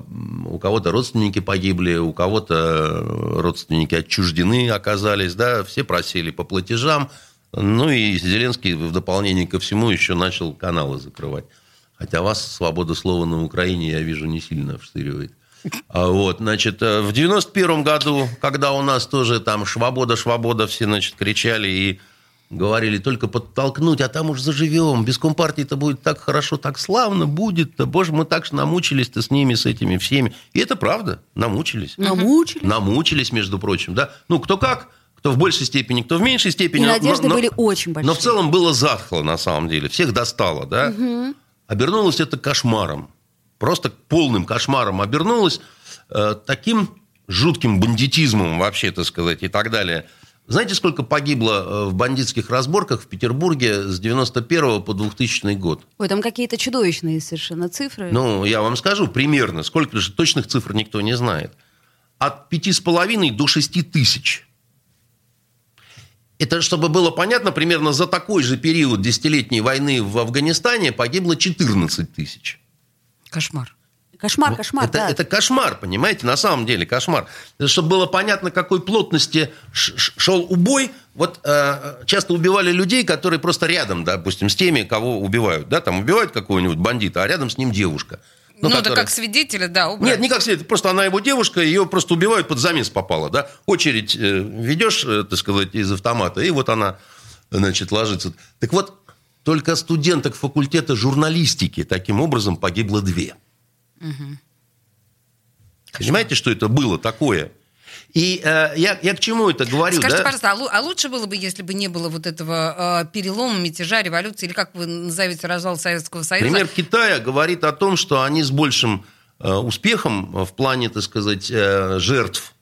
Speaker 2: у кого-то родственники погибли, у кого-то э, родственники отчуждены оказались, да? все просили по платежам. Ну и Зеленский в дополнение ко всему еще начал каналы закрывать. Хотя вас свобода слова на Украине, я вижу, не сильно вштыривает. А Вот, значит, э, в 91 году, когда у нас тоже там «Швобода, швобода», все, значит, кричали и говорили, только подтолкнуть, а там уж заживем. Без Компартии-то будет так хорошо, так славно будет-то. Боже, мы так же намучились-то с ними, с этими всеми. И это правда, намучились.
Speaker 3: Намучили.
Speaker 2: Намучились, между прочим, да. Ну, кто как, кто в большей степени, кто в меньшей степени.
Speaker 3: И
Speaker 2: но-
Speaker 3: надежды
Speaker 2: но-
Speaker 3: были очень большие.
Speaker 2: но в целом было затхло, на самом деле. Всех достало, да? Обернулось это кошмаром. Просто полным кошмаром обернулось. э, таким жутким бандитизмом, вообще, так сказать, и так далее. Знаете, сколько погибло э, в бандитских разборках в Петербурге с 91 по 2000 год?
Speaker 3: Ой, там какие-то чудовищные совершенно цифры.
Speaker 2: Ну, я вам скажу примерно, сколько же точных цифр никто не знает. От пяти с половиной до шести тысяч. Это, чтобы было понятно, примерно за такой же период десятилетней войны в Афганистане погибло 14 тысяч.
Speaker 1: Кошмар.
Speaker 3: Кошмар, кошмар,
Speaker 2: это,
Speaker 3: да.
Speaker 2: это кошмар, понимаете, на самом деле кошмар. Чтобы было понятно, какой плотности шел убой, вот э, часто убивали людей, которые просто рядом, допустим, с теми, кого убивают. Да, там убивают какого-нибудь бандита, а рядом с ним девушка.
Speaker 1: Ну, да
Speaker 2: которая-
Speaker 1: как свидетеля, да, убрать.
Speaker 2: Нет, не как следует. Просто она его девушка, ее просто убивают, под замес попала. Да? Очередь э, ведешь, э, так сказать, из автомата, и вот она, значит, ложится. Так вот, только студенток факультета журналистики таким образом погибло две. Понимаете, что это было такое? И э, я, я к чему это говорю?
Speaker 1: Скажите,
Speaker 2: да?
Speaker 1: пожалуйста, а, лу- а лучше было бы, если бы не было вот этого э, перелома, мятежа, революции, или как вы назовете развал Советского Союза?
Speaker 2: Пример Китая говорит о том, что они с большим э, успехом в плане, так сказать, э, жертв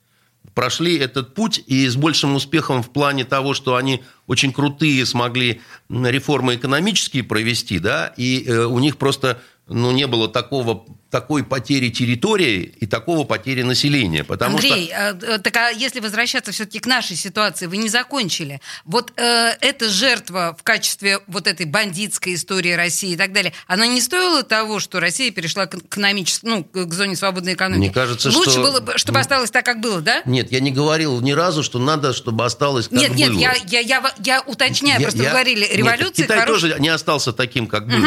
Speaker 2: прошли этот путь и с большим успехом в плане того, что они очень крутые смогли реформы экономические провести, да, и э, у них просто ну, не было такого, такой потери территории и такого потери населения. Потому
Speaker 1: Андрей,
Speaker 2: что...
Speaker 1: э, э, так а если возвращаться все-таки к нашей ситуации, вы не закончили. Вот э, эта жертва в качестве вот этой бандитской истории России и так далее, она не стоила того, что Россия перешла к экономической, ну, к зоне свободной экономики?
Speaker 2: Мне кажется,
Speaker 1: Лучше
Speaker 2: что-
Speaker 1: было бы, чтобы осталось так, как было, да?
Speaker 2: Нет, я не говорил ни разу, что надо, чтобы осталось как
Speaker 1: нет, нет,
Speaker 2: было.
Speaker 1: я, я, я, я уточняю,
Speaker 2: Я-
Speaker 1: просто
Speaker 2: я-
Speaker 1: говорили,
Speaker 2: Нет,
Speaker 1: революция
Speaker 2: Китай
Speaker 1: хорош-
Speaker 2: тоже не остался таким, как был.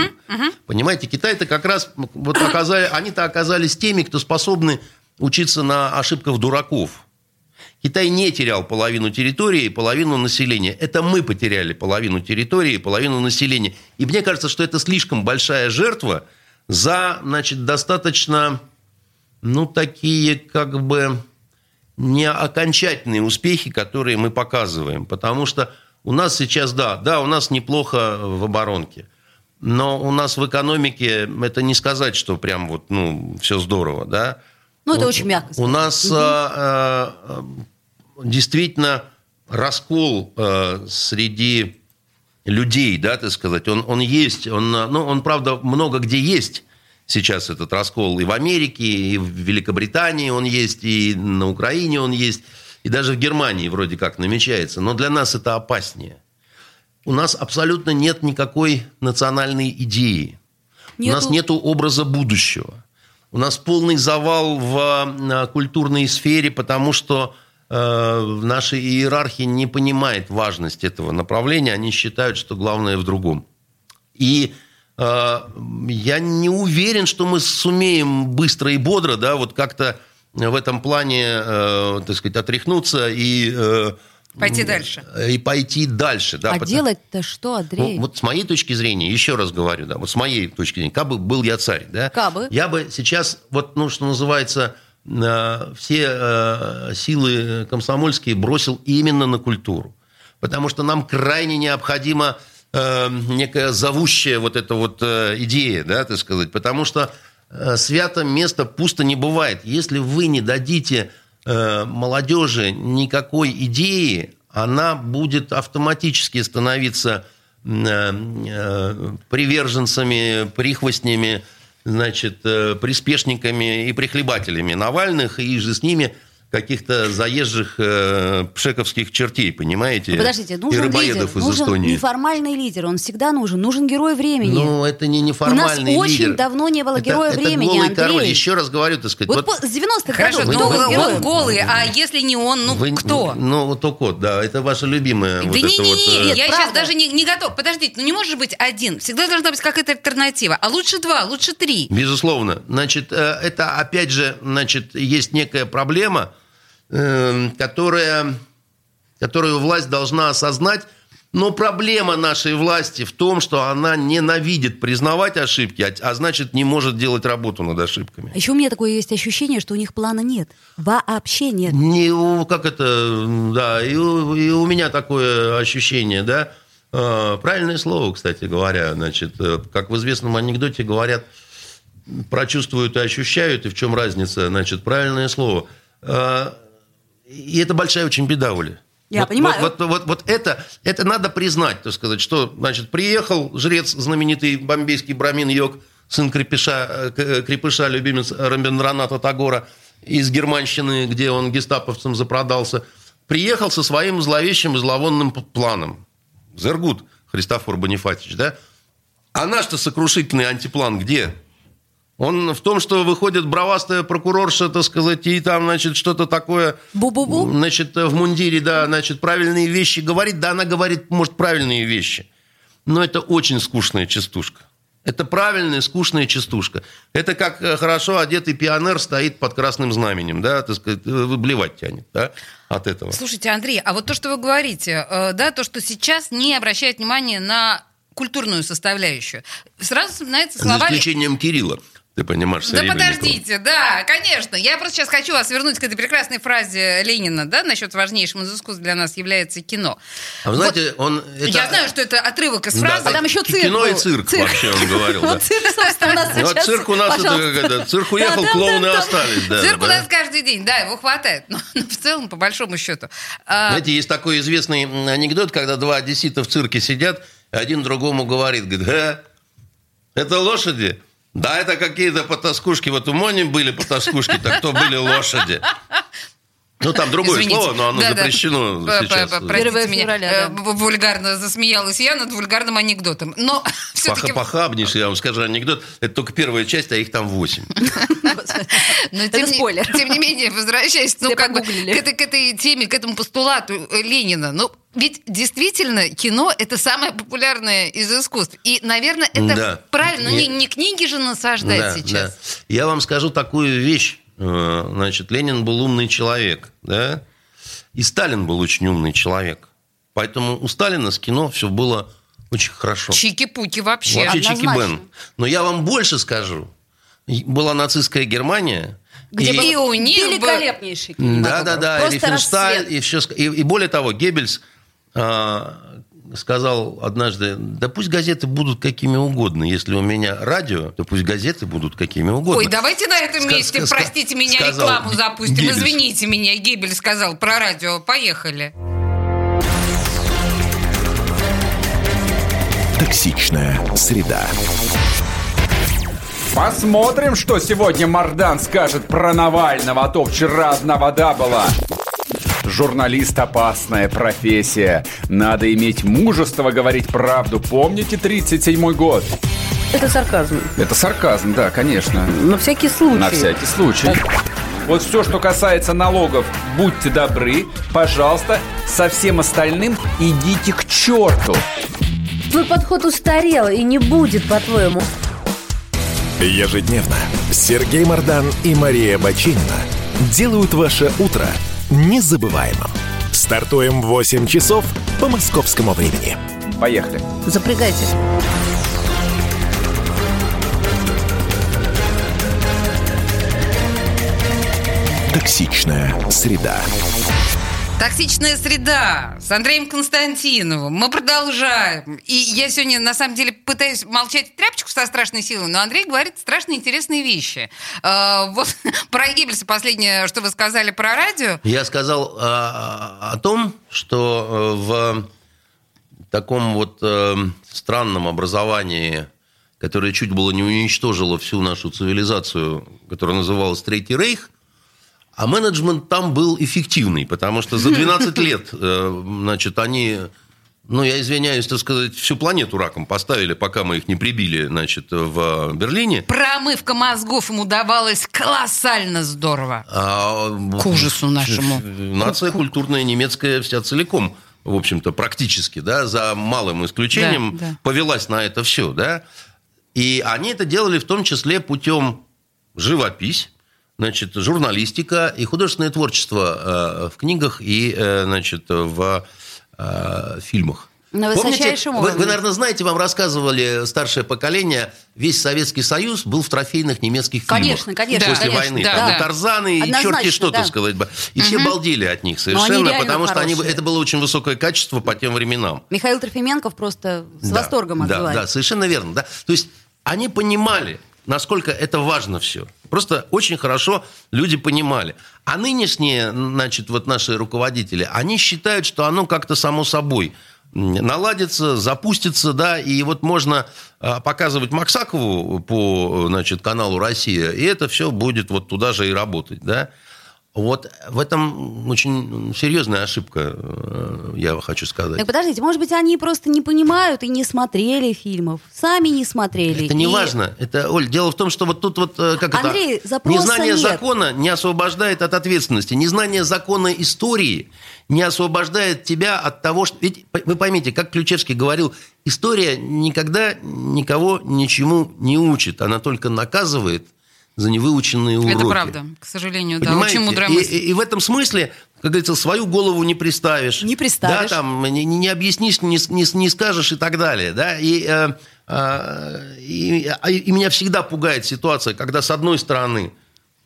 Speaker 2: Понимаете, Китай-то как раз вот оказали, они-то оказались теми, кто способны учиться на ошибках дураков. Китай не терял половину территории и половину населения. Это мы потеряли половину территории и половину населения. И мне кажется, что это слишком большая жертва за, значит, достаточно, ну, такие, как бы, не окончательные успехи, которые мы показываем. Потому что у нас сейчас, да, да, у нас неплохо в оборонке. Но у нас в экономике это не сказать, что прям вот, ну, все здорово, да.
Speaker 3: Ну, это очень мягко.
Speaker 2: У нас угу. а, а, действительно раскол э, среди людей, да, так сказать, он, он есть, он, ну, он, правда, много где есть сейчас этот раскол. И в Америке, и в Великобритании он есть, и на Украине он есть, и даже в Германии вроде как намечается. Но для нас это опаснее. У нас абсолютно нет никакой национальной идеи. Нету. У нас нет образа будущего. У нас полный завал в э, культурной сфере, потому что Э, в нашей иерархии не понимает важность этого направления, они считают, что главное в другом. И э, я не уверен, что мы сумеем быстро и бодро, да, вот как-то в этом плане, э, так сказать, отряхнуться и э,
Speaker 1: Пойти дальше.
Speaker 2: И пойти дальше. Да,
Speaker 3: а
Speaker 2: потому...
Speaker 3: делать-то что, Андрей?
Speaker 2: Ну, вот с моей точки зрения, еще раз говорю, да, вот с моей точки зрения, как бы был я царь, да,
Speaker 3: Кабы.
Speaker 2: я бы сейчас, вот, ну, что называется, Э, все э, силы комсомольские бросил именно на культуру. Потому что нам крайне необходима э, некая зовущая вот эта вот идея, да, так сказать. Потому что свято место пусто не бывает. Если вы не дадите молодежи никакой идеи, она будет автоматически становиться приверженцами, прихвостнями значит, э, приспешниками и прихлебателями Навальных, и же с ними каких-то заезжих э, пшековских чертей, понимаете?
Speaker 3: Ну, подождите, нужен
Speaker 2: и рыбоедов
Speaker 3: лидер,
Speaker 2: из
Speaker 3: нужен
Speaker 2: Эстонии.
Speaker 3: неформальный лидер, он всегда нужен, нужен герой времени.
Speaker 2: Ну, это не неформальный
Speaker 3: У нас
Speaker 2: лидер.
Speaker 3: очень давно не было
Speaker 2: это,
Speaker 3: героя
Speaker 2: это
Speaker 3: времени,
Speaker 2: голый
Speaker 3: Андрей.
Speaker 2: король, еще раз говорю, так сказать.
Speaker 3: Вот,
Speaker 2: вот
Speaker 3: с 90-х
Speaker 1: Хорошо,
Speaker 3: годов
Speaker 1: ну,
Speaker 3: кто был героем?
Speaker 1: он голый, а если не он, ну
Speaker 2: Вы-
Speaker 1: кто?
Speaker 2: Ну, то кот, да, это ваша любимая
Speaker 1: Да
Speaker 2: вот
Speaker 1: не,
Speaker 2: это
Speaker 1: не,
Speaker 2: вот...
Speaker 1: не,
Speaker 2: э,
Speaker 1: я
Speaker 3: правда.
Speaker 1: сейчас даже не, не готов. Подождите, ну не может быть один. Всегда должна быть какая-то альтернатива. А лучше два, лучше три.
Speaker 2: Безусловно. Значит, э, это опять же, значит, есть некая проблема, которая, которую власть должна осознать. Но проблема нашей власти в том, что она ненавидит признавать ошибки, а, а значит, не может делать работу над ошибками.
Speaker 3: А еще у меня такое есть ощущение, что у них плана нет. Вообще нет.
Speaker 2: Не, как это, да, и у, и у меня такое ощущение, да. Э, Правильное слово, кстати говоря, значит, э, как в известном анекдоте говорят, прочувствуют и ощущают, и в чем разница, значит, правильное слово. И это большая очень беда, Оля.
Speaker 3: Я
Speaker 2: вот,
Speaker 3: понимаю.
Speaker 2: Вот, вот, вот, вот это, это надо признать, так сказать, что, значит, приехал жрец, знаменитый бомбейский брамин Йог, сын крепыша, э, крепыша любимец Рамбенраната Тагора из Германщины, где он гестаповцам запродался, приехал со своим зловещим и зловонным планом. Зергут Христофор Бонифатич, да? А наш-то сокрушительный антиплан где? Он в том, что выходит бравастая прокурорша, так сказать, и там, значит, что-то такое...
Speaker 3: Бу-бу-бу?
Speaker 2: Значит, в мундире, да, значит, правильные вещи говорит. Да, она говорит, может, правильные вещи. Но это очень скучная частушка. Это правильная, скучная частушка. Это как э, хорошо одетый пионер стоит под красным знаменем, да, так сказать, э, выблевать тянет, да, от этого.
Speaker 1: Слушайте, Андрей, а вот то, что вы говорите, э, да, то, что сейчас не обращает внимания на культурную составляющую, сразу вспоминаются
Speaker 2: За
Speaker 1: слова...
Speaker 2: исключением Кирилла, ты понимаешь,
Speaker 1: Да подождите, да, конечно. Я просто сейчас хочу вас вернуть к этой прекрасной фразе Ленина, да, насчет важнейшим из искусств для нас является кино.
Speaker 2: А вы знаете, он... это-
Speaker 1: Я знаю, что это отрывок из
Speaker 2: Да,
Speaker 1: фразы.
Speaker 3: А там еще цирк
Speaker 2: Кино и
Speaker 3: был.
Speaker 2: цирк,
Speaker 3: Цирк.
Speaker 2: вообще он говорил, да.
Speaker 3: Вот цирк, собственно, у нас
Speaker 2: Вот
Speaker 3: сейчас.
Speaker 2: цирк у нас это
Speaker 3: Пожалуйста.
Speaker 2: как это, цирк уехал, клоуны остались. Да,
Speaker 1: Цирк у
Speaker 2: да.
Speaker 1: нас каждый день, да, его хватает. Но, в целом, по большому счету. а,
Speaker 2: Знаете, есть такой известный анекдот, когда два одессита в цирке сидят, один другому говорит, говорит, «Э, это лошади? Да, это какие-то потаскушки. Вот у Мони были потаскушки, так то были лошади. Ну, там другое
Speaker 1: Извините.
Speaker 2: слово, но оно
Speaker 1: Да, да.
Speaker 2: запрещено
Speaker 1: п-
Speaker 2: сейчас.
Speaker 1: Простите
Speaker 3: 1
Speaker 1: меня,
Speaker 3: февраля,
Speaker 1: э,
Speaker 3: да.
Speaker 1: вульгарно засмеялась я над вульгарным анекдотом. Но все-таки...
Speaker 2: Пох- Похабнейший, я вам скажу, анекдот. Это только первая часть, а их там восемь.
Speaker 1: Но
Speaker 3: Это
Speaker 1: тем не-
Speaker 3: спойлер.
Speaker 1: Тем не менее, возвращаясь ну,
Speaker 3: Все
Speaker 1: как бы, к, этой, к этой теме, к этому постулату Ленина, ну, ведь действительно кино – это самое популярное из искусств. И, наверное, это
Speaker 2: Да.
Speaker 1: правильно. Ну,
Speaker 2: Не-
Speaker 1: не, не книги же насаждать
Speaker 2: Да,
Speaker 1: сейчас.
Speaker 2: да. Я вам скажу такую вещь. Э, Значит, Ленин был умный человек, да? И Сталин был очень умный человек. Поэтому у Сталина с кино все было очень хорошо.
Speaker 1: Чики-пуки вообще.
Speaker 2: Вообще чики-бен. Но я вам больше скажу. Была нацистская Германия.
Speaker 3: Где
Speaker 2: и-
Speaker 3: был
Speaker 1: И у них
Speaker 3: великолепнейший
Speaker 2: Да,
Speaker 3: кинематограф.
Speaker 2: да, да. И
Speaker 3: Просто
Speaker 2: Рифеншталь,
Speaker 3: расцвет.
Speaker 2: и, все, и, и более того, Геббельс а, сказал однажды, да пусть газеты будут какими угодно. Если у меня радио, то пусть газеты будут какими угодно.
Speaker 1: Ой, давайте на этом месте,
Speaker 2: ска-
Speaker 1: простите меня, рекламу запустим.
Speaker 2: Геббельс.
Speaker 1: Извините меня, Гебель сказал про радио. Поехали.
Speaker 4: Токсичная среда.
Speaker 6: Посмотрим, что сегодня Мардан скажет про Навального, а то вчера одна вода была. Журналист – опасная профессия. Надо иметь мужество говорить правду. Помните 37-й год?
Speaker 7: Это сарказм.
Speaker 6: Это сарказм, да, конечно.
Speaker 7: На всякий случай.
Speaker 6: На всякий случай. Вот все, что касается налогов, будьте добры, пожалуйста, со всем остальным идите к черту.
Speaker 7: Твой подход устарел и не будет, по-твоему.
Speaker 4: Ежедневно Сергей Мардан и Мария Бачинина делают ваше утро незабываемым. Стартуем в 8 часов по московскому времени.
Speaker 6: Поехали.
Speaker 7: Запрягайте.
Speaker 4: Токсичная среда.
Speaker 1: Токсичная среда с Андреем Константиновым. Мы продолжаем. И я сегодня, на самом деле, пытаюсь молчать тряпочку со страшной силой, но Андрей говорит страшно интересные вещи. Э, вот про Геббельса последнее, что вы сказали про радио.
Speaker 2: Я сказал а, о том, что э, в таком вот э, странном образовании, которое чуть было не уничтожило всю нашу цивилизацию, которая называлась Третий Рейх, а менеджмент там был эффективный, потому что за 12 лет, э, значит, они, ну, я извиняюсь, так сказать, всю планету раком поставили, пока мы их не прибили, значит, в Берлине.
Speaker 1: Промывка мозгов ему давалась колоссально здорово.
Speaker 2: А,
Speaker 1: К ужасу нашему.
Speaker 2: Нация культурная немецкая вся целиком, в общем-то, практически, да, за малым исключением,
Speaker 1: Да, да.
Speaker 2: повелась на это все, да. И они это делали в том числе путем живопись, значит, журналистика и художественное творчество э, в книгах и, э, значит, в э, фильмах.
Speaker 3: На высочайшем
Speaker 2: вы, вы, наверное, знаете, вам рассказывали старшее поколение, весь Советский Союз был в трофейных немецких фильмах.
Speaker 3: Конечно, конечно,
Speaker 2: После
Speaker 3: конечно,
Speaker 2: войны.
Speaker 1: да,
Speaker 2: Там
Speaker 1: да.
Speaker 2: и Тарзаны, и черти что,
Speaker 3: да.
Speaker 2: так сказать. бы. И все балдели от них совершенно, потому что они,
Speaker 3: хорошие.
Speaker 2: это было очень высокое качество по тем временам.
Speaker 3: Михаил Трофименков просто с
Speaker 2: Да,
Speaker 3: восторгом
Speaker 2: да,
Speaker 3: отзывает.
Speaker 2: Да, совершенно верно. Да. То есть они понимали, насколько это важно все. Просто очень хорошо люди понимали. А нынешние, значит, вот наши руководители, они считают, что оно как-то само собой наладится, запустится, да, и вот можно а, показывать Максакову по, значит, каналу «Россия», и это все будет вот туда же и работать, да. Вот в этом очень серьезная ошибка, э, я хочу сказать.
Speaker 3: Так подождите, может быть, они просто не понимают и не смотрели фильмов, сами не смотрели.
Speaker 2: Это не
Speaker 3: И-
Speaker 2: важно. Это, Оль, дело в том, что вот тут вот э, как
Speaker 3: Андрей,
Speaker 2: это... Незнание
Speaker 3: нет.
Speaker 2: закона не освобождает от ответственности. Незнание закона истории не освобождает тебя от того, что... Ведь вы поймите, как Ключевский говорил, история никогда никого ничему не учит. Она только наказывает за невыученные уроки.
Speaker 1: Это правда, к сожалению, да.
Speaker 2: Понимаете?
Speaker 1: Очень мудрая
Speaker 2: и,
Speaker 1: мысль.
Speaker 2: и- и в этом смысле, как говорится, свою голову не приставишь.
Speaker 3: Не приставишь.
Speaker 2: Да, там, не, не объяснишь, не, не, не скажешь и так далее. Да? И, э, э, и, а- и меня всегда пугает ситуация, когда с одной стороны,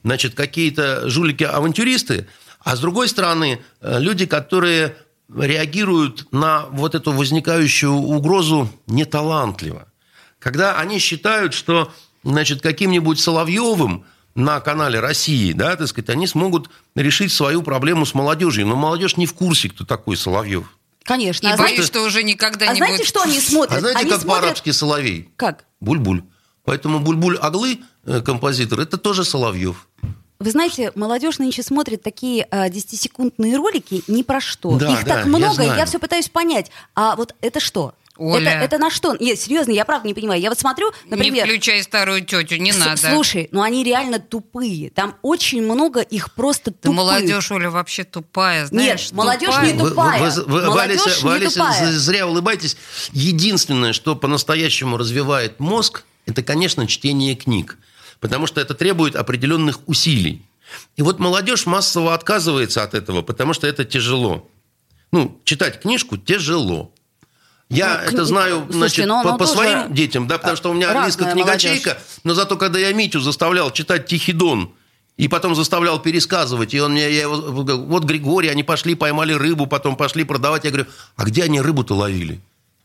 Speaker 2: значит, какие-то жулики-авантюристы, а с другой стороны, э, люди, которые реагируют на вот эту возникающую угрозу неталантливо. Когда они считают, что значит, каким-нибудь Соловьевым на канале России, да, так сказать, они смогут решить свою проблему с молодежью. Но молодежь не в курсе, кто такой Соловьев.
Speaker 3: Конечно.
Speaker 1: И
Speaker 3: а
Speaker 1: боюсь,
Speaker 3: знаете,
Speaker 1: что уже никогда
Speaker 3: а
Speaker 1: не
Speaker 3: знаете,
Speaker 1: будет.
Speaker 3: что они смотрят?
Speaker 2: А знаете,
Speaker 3: они
Speaker 2: как
Speaker 3: смотрят...
Speaker 2: по-арабски Соловей?
Speaker 3: Как?
Speaker 2: Буль-буль. Поэтому Буль-буль Аглы, э, композитор, это тоже Соловьев.
Speaker 3: Вы знаете, молодежь нынче смотрит такие а, 10-секундные ролики ни про что.
Speaker 2: Да,
Speaker 3: Их
Speaker 2: да,
Speaker 3: так
Speaker 2: я
Speaker 3: много,
Speaker 2: знаю.
Speaker 3: я все пытаюсь понять. А вот это что?
Speaker 1: Оля.
Speaker 3: Это, это на что? Нет, серьезно, я правда не понимаю. Я вот смотрю,
Speaker 1: Не
Speaker 3: например...
Speaker 1: включай старую тетю, не
Speaker 3: с-
Speaker 1: надо.
Speaker 3: Слушай, ну они реально тупые. Там очень много их просто
Speaker 1: Да
Speaker 3: тупых.
Speaker 1: молодежь, Оля, вообще тупая, знаешь?
Speaker 3: Нет, молодежь
Speaker 1: тупая.
Speaker 3: не тупая.
Speaker 2: Вы, вы- вы,
Speaker 3: Молодежь не
Speaker 2: Валися,
Speaker 3: тупая.
Speaker 2: зря улыбайтесь. Единственное, что по-настоящему развивает мозг, это, конечно, чтение книг. Потому что это требует определенных усилий. И вот молодежь массово отказывается от этого, потому что это тяжело. Ну, читать книжку тяжело. Я
Speaker 3: Ну,
Speaker 2: это знаю
Speaker 3: Слушайте,
Speaker 2: значит, по, по своим детям, да, потому что у меня английская книгачейка,
Speaker 3: молодежь.
Speaker 2: но зато когда я Митю заставлял читать «Тихий дон», и потом заставлял пересказывать, и он мне, я его, вот Григорий, они пошли, поймали рыбу, потом пошли продавать. Я говорю, а где они рыбу-то ловили?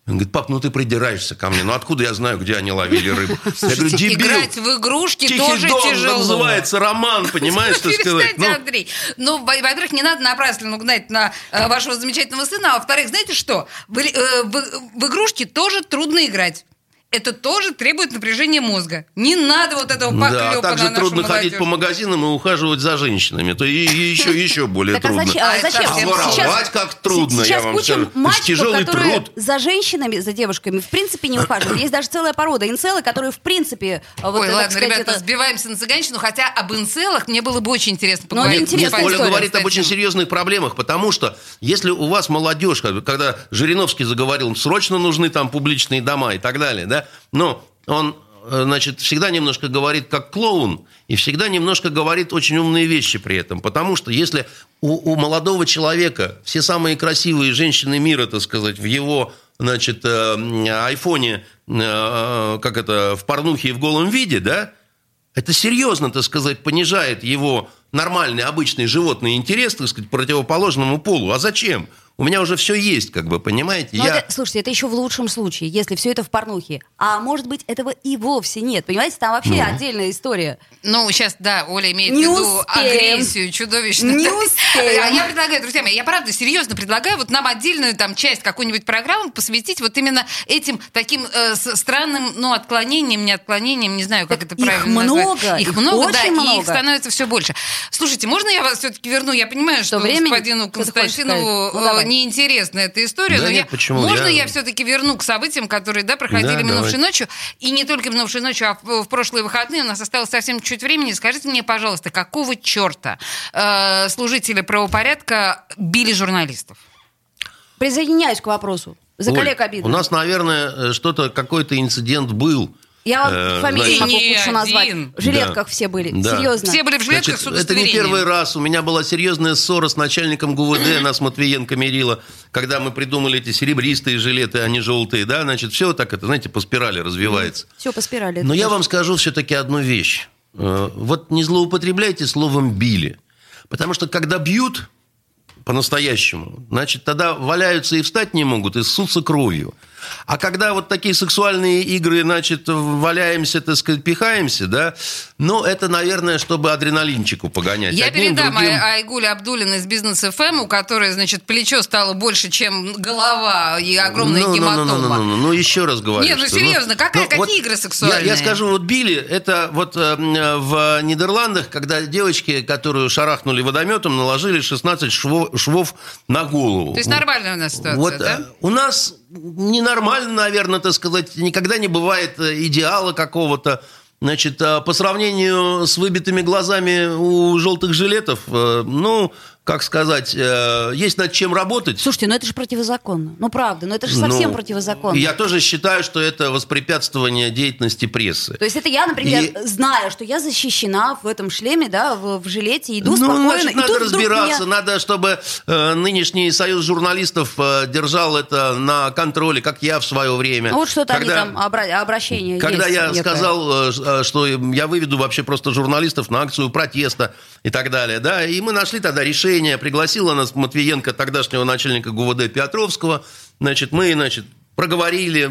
Speaker 2: Он говорит, пап, ну ты придираешься ко мне. Ну откуда я знаю, где они ловили рыбу? Я говорю,
Speaker 1: Слушайте,
Speaker 2: дебил.
Speaker 1: играть в игрушки
Speaker 2: Тихий
Speaker 1: тоже
Speaker 2: дон
Speaker 1: тяжело.
Speaker 2: называется роман, понимаешь, что сказать? Ну,
Speaker 1: Андрей. Ну, во- во-первых, не надо напрасно гнать на э, вашего замечательного сына, а во-вторых, знаете что? В, э, в- в игрушки тоже трудно играть. Это тоже требует напряжения мозга. Не надо вот этого
Speaker 2: Да,
Speaker 1: поклепа
Speaker 2: а также
Speaker 1: на
Speaker 2: трудно ходить
Speaker 1: молодежь.
Speaker 2: по магазинам и ухаживать за женщинами. То и, и еще, еще более
Speaker 3: Так а
Speaker 2: трудно.
Speaker 3: зачем? а
Speaker 1: А это
Speaker 3: зачем?
Speaker 1: совсем
Speaker 2: А воровать
Speaker 3: Сейчас-
Speaker 2: как трудно,
Speaker 3: Сейчас
Speaker 2: я вам скажу. Это
Speaker 3: мальчиков,
Speaker 2: тяжелый
Speaker 3: которые
Speaker 2: труд.
Speaker 3: за женщинами, за девушками в принципе не ухаживают. Есть даже целая порода инцелы, которые в принципе... а, вот,
Speaker 1: Ой,
Speaker 3: так
Speaker 1: ладно,
Speaker 3: сказать,
Speaker 1: ребята,
Speaker 3: это-
Speaker 1: сбиваемся на цыганщину, хотя об инцелах мне было бы очень интересно
Speaker 3: Ну,
Speaker 1: поговорить.
Speaker 3: интересная
Speaker 2: Нет, Оля
Speaker 3: история,
Speaker 2: говорит об очень серьезных проблемах, потому что если у вас молодежь, когда Жириновский заговорил, срочно нужны там публичные дома и так далее, да, но он э, значит, всегда немножко говорит как клоун и всегда немножко говорит очень умные вещи при этом. Потому что если у, у молодого человека все самые красивые женщины мира, так сказать, в его значит, э, айфоне, э, как это, в порнухе и в голом виде, да, это серьезно, так сказать, понижает его нормальный, обычный животный интерес, так сказать, противоположному полу. А зачем? У меня уже все есть, как бы, понимаете?
Speaker 3: Но
Speaker 2: Я...
Speaker 3: это, слушайте, это еще в лучшем случае, если все это в порнухе. А может быть, этого и вовсе нет. Понимаете, там вообще
Speaker 2: Ну.
Speaker 3: отдельная история.
Speaker 1: Ну, сейчас, да, Оля имеет
Speaker 3: Не
Speaker 1: в виду
Speaker 3: успеем.
Speaker 1: агрессию чудовищную.
Speaker 3: Не успеем.
Speaker 1: А я предлагаю, друзья мои, я правда серьезно предлагаю вот нам отдельную там часть какой-нибудь программы посвятить вот именно этим таким э, странным, ну, отклонением, не отклонением, не знаю, как
Speaker 3: Так
Speaker 1: это
Speaker 3: их
Speaker 1: правильно
Speaker 3: много,
Speaker 1: назвать. Их
Speaker 3: их
Speaker 1: много, да,
Speaker 3: очень
Speaker 1: и их
Speaker 3: много.
Speaker 1: становится все больше. Слушайте, можно я вас все-таки верну? Я понимаю, что
Speaker 3: времени?
Speaker 1: господину
Speaker 3: Что ты хочешь
Speaker 1: Константинову?
Speaker 3: Ну,
Speaker 1: э,
Speaker 3: давай.
Speaker 1: неинтересна эта история,
Speaker 2: Да
Speaker 1: но
Speaker 2: нет,
Speaker 1: я,
Speaker 2: почему?
Speaker 1: можно
Speaker 2: Я-
Speaker 1: я все-таки верну к событиям, которые, да, проходили
Speaker 2: Да,
Speaker 1: минувшей
Speaker 2: давайте.
Speaker 1: ночью, и не только минувшей ночью, а в, в прошлые выходные у нас осталось совсем чуть времени. Скажите мне, пожалуйста, какого черта э, служители правопорядка били журналистов?
Speaker 3: Присоединяюсь к вопросу. За коллег обидно.
Speaker 2: У нас, наверное, э, что-то, какой-то инцидент был.
Speaker 3: Я вам
Speaker 2: Э,
Speaker 3: фамилии
Speaker 2: значит-
Speaker 3: могу
Speaker 1: Не
Speaker 3: лучше назвать. В жилетках
Speaker 2: Да.
Speaker 3: все были.
Speaker 2: Да.
Speaker 3: Серьезно.
Speaker 1: Все были в жилетках
Speaker 2: Значит,
Speaker 1: с
Speaker 2: это не первый раз. У меня была серьезная ссора с начальником ГУВД, нас Матвиенко мерила, когда мы придумали эти серебристые жилеты, а не желтые, да, значит, все так это, знаете, по спирали развивается.
Speaker 3: Все по спирали.
Speaker 2: Но я вам скажу все-таки одну вещь. Э, Вот не злоупотребляйте словом «били». Потому что когда бьют по-настоящему, значит, тогда валяются и встать не могут, и ссутся кровью. А когда вот такие сексуальные игры, значит, валяемся, так сказать, пихаемся, да, ну, это, наверное, чтобы адреналинчику погонять.
Speaker 1: Я
Speaker 2: Одним,
Speaker 1: передам
Speaker 2: другим.
Speaker 1: Ай- Айгуле Абдулиной из бизнес ФМ, у которой, значит, плечо стало больше, чем голова и огромная
Speaker 2: Ну, ну,
Speaker 1: гематома.
Speaker 2: Ну, ну, ну, ну, ну, еще раз говорю.
Speaker 1: Нет, ну,
Speaker 2: что,
Speaker 1: серьезно, какая- какие
Speaker 2: вот
Speaker 1: игры
Speaker 2: Я,
Speaker 1: сексуальные?
Speaker 2: я скажу, вот били, это вот э, в Нидерландах, когда девочки, которую шарахнули водометом, наложили 16 швов, швов на голову.
Speaker 1: То есть нормальная у нас ситуация,
Speaker 2: Вот,
Speaker 1: да?
Speaker 2: э, У нас ненормально, наверное, так сказать, никогда не бывает э, идеала какого-то. Значит, э, по сравнению с выбитыми глазами у желтых жилетов, э, ну, как сказать, э, есть над чем работать.
Speaker 3: Слушайте, ну это же противозаконно. Ну правда, ну это же совсем
Speaker 2: Ну,
Speaker 3: противозаконно.
Speaker 2: Я тоже считаю, что это воспрепятствование деятельности прессы.
Speaker 3: То есть это я, например,
Speaker 2: И-
Speaker 3: зная, что я защищена в этом шлеме, да, в, в жилете, иду
Speaker 2: ну,
Speaker 3: спокойно.
Speaker 2: значит,
Speaker 3: и
Speaker 2: надо разбираться,
Speaker 3: меня-
Speaker 2: надо, чтобы э, нынешний союз журналистов э, держал это на контроле, как я в свое время.
Speaker 3: Ну, вот что-то
Speaker 2: Когда-
Speaker 3: они там, обра- обращение
Speaker 2: Когда
Speaker 3: есть
Speaker 2: я
Speaker 3: некое.
Speaker 2: сказал, э, э, что я выведу вообще просто журналистов на акцию протеста и так далее, да, и мы нашли тогда решение, пригласила нас Матвиенко, тогдашнего начальника ГУВД Петровского, значит, мы, значит, проговорили,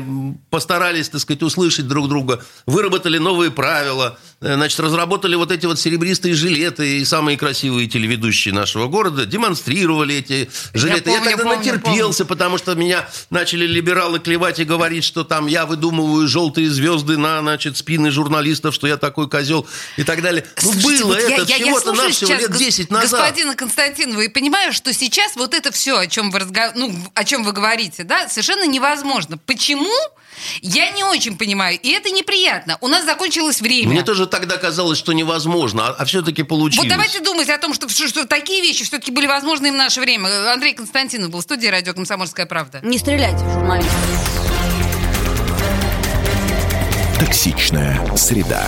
Speaker 2: постарались, так сказать, услышать друг друга, выработали новые правила, значит, разработали вот эти вот серебристые жилеты и самые красивые телеведущие нашего города демонстрировали эти жилеты. Я,
Speaker 1: помню,
Speaker 2: тогда
Speaker 1: помню,
Speaker 2: натерпелся, потому что меня начали либералы клевать и говорить, что там я выдумываю желтые звезды на, значит, спины журналистов, что я такой козел и так далее. Ну,
Speaker 1: Слушайте,
Speaker 2: было
Speaker 1: вот я-
Speaker 2: это
Speaker 1: я- я
Speaker 2: всего-то навсего лет
Speaker 1: гос-
Speaker 2: 10 назад.
Speaker 1: Господина Константинова и понимаю, что сейчас вот это все, о чем вы разго- ну, о чем вы говорите, да, совершенно невозможно. Почему? Я не очень понимаю, и это неприятно. У нас закончилось время.
Speaker 2: Мне тоже тогда казалось, что невозможно, а, все-таки получилось.
Speaker 1: Вот давайте думать о том, что, что, что такие вещи все-таки были возможны и в наше время. Андрей Константинов был в студии радио «Комсомольская правда».
Speaker 3: Не стреляйте в журналистов.
Speaker 4: Токсичная среда.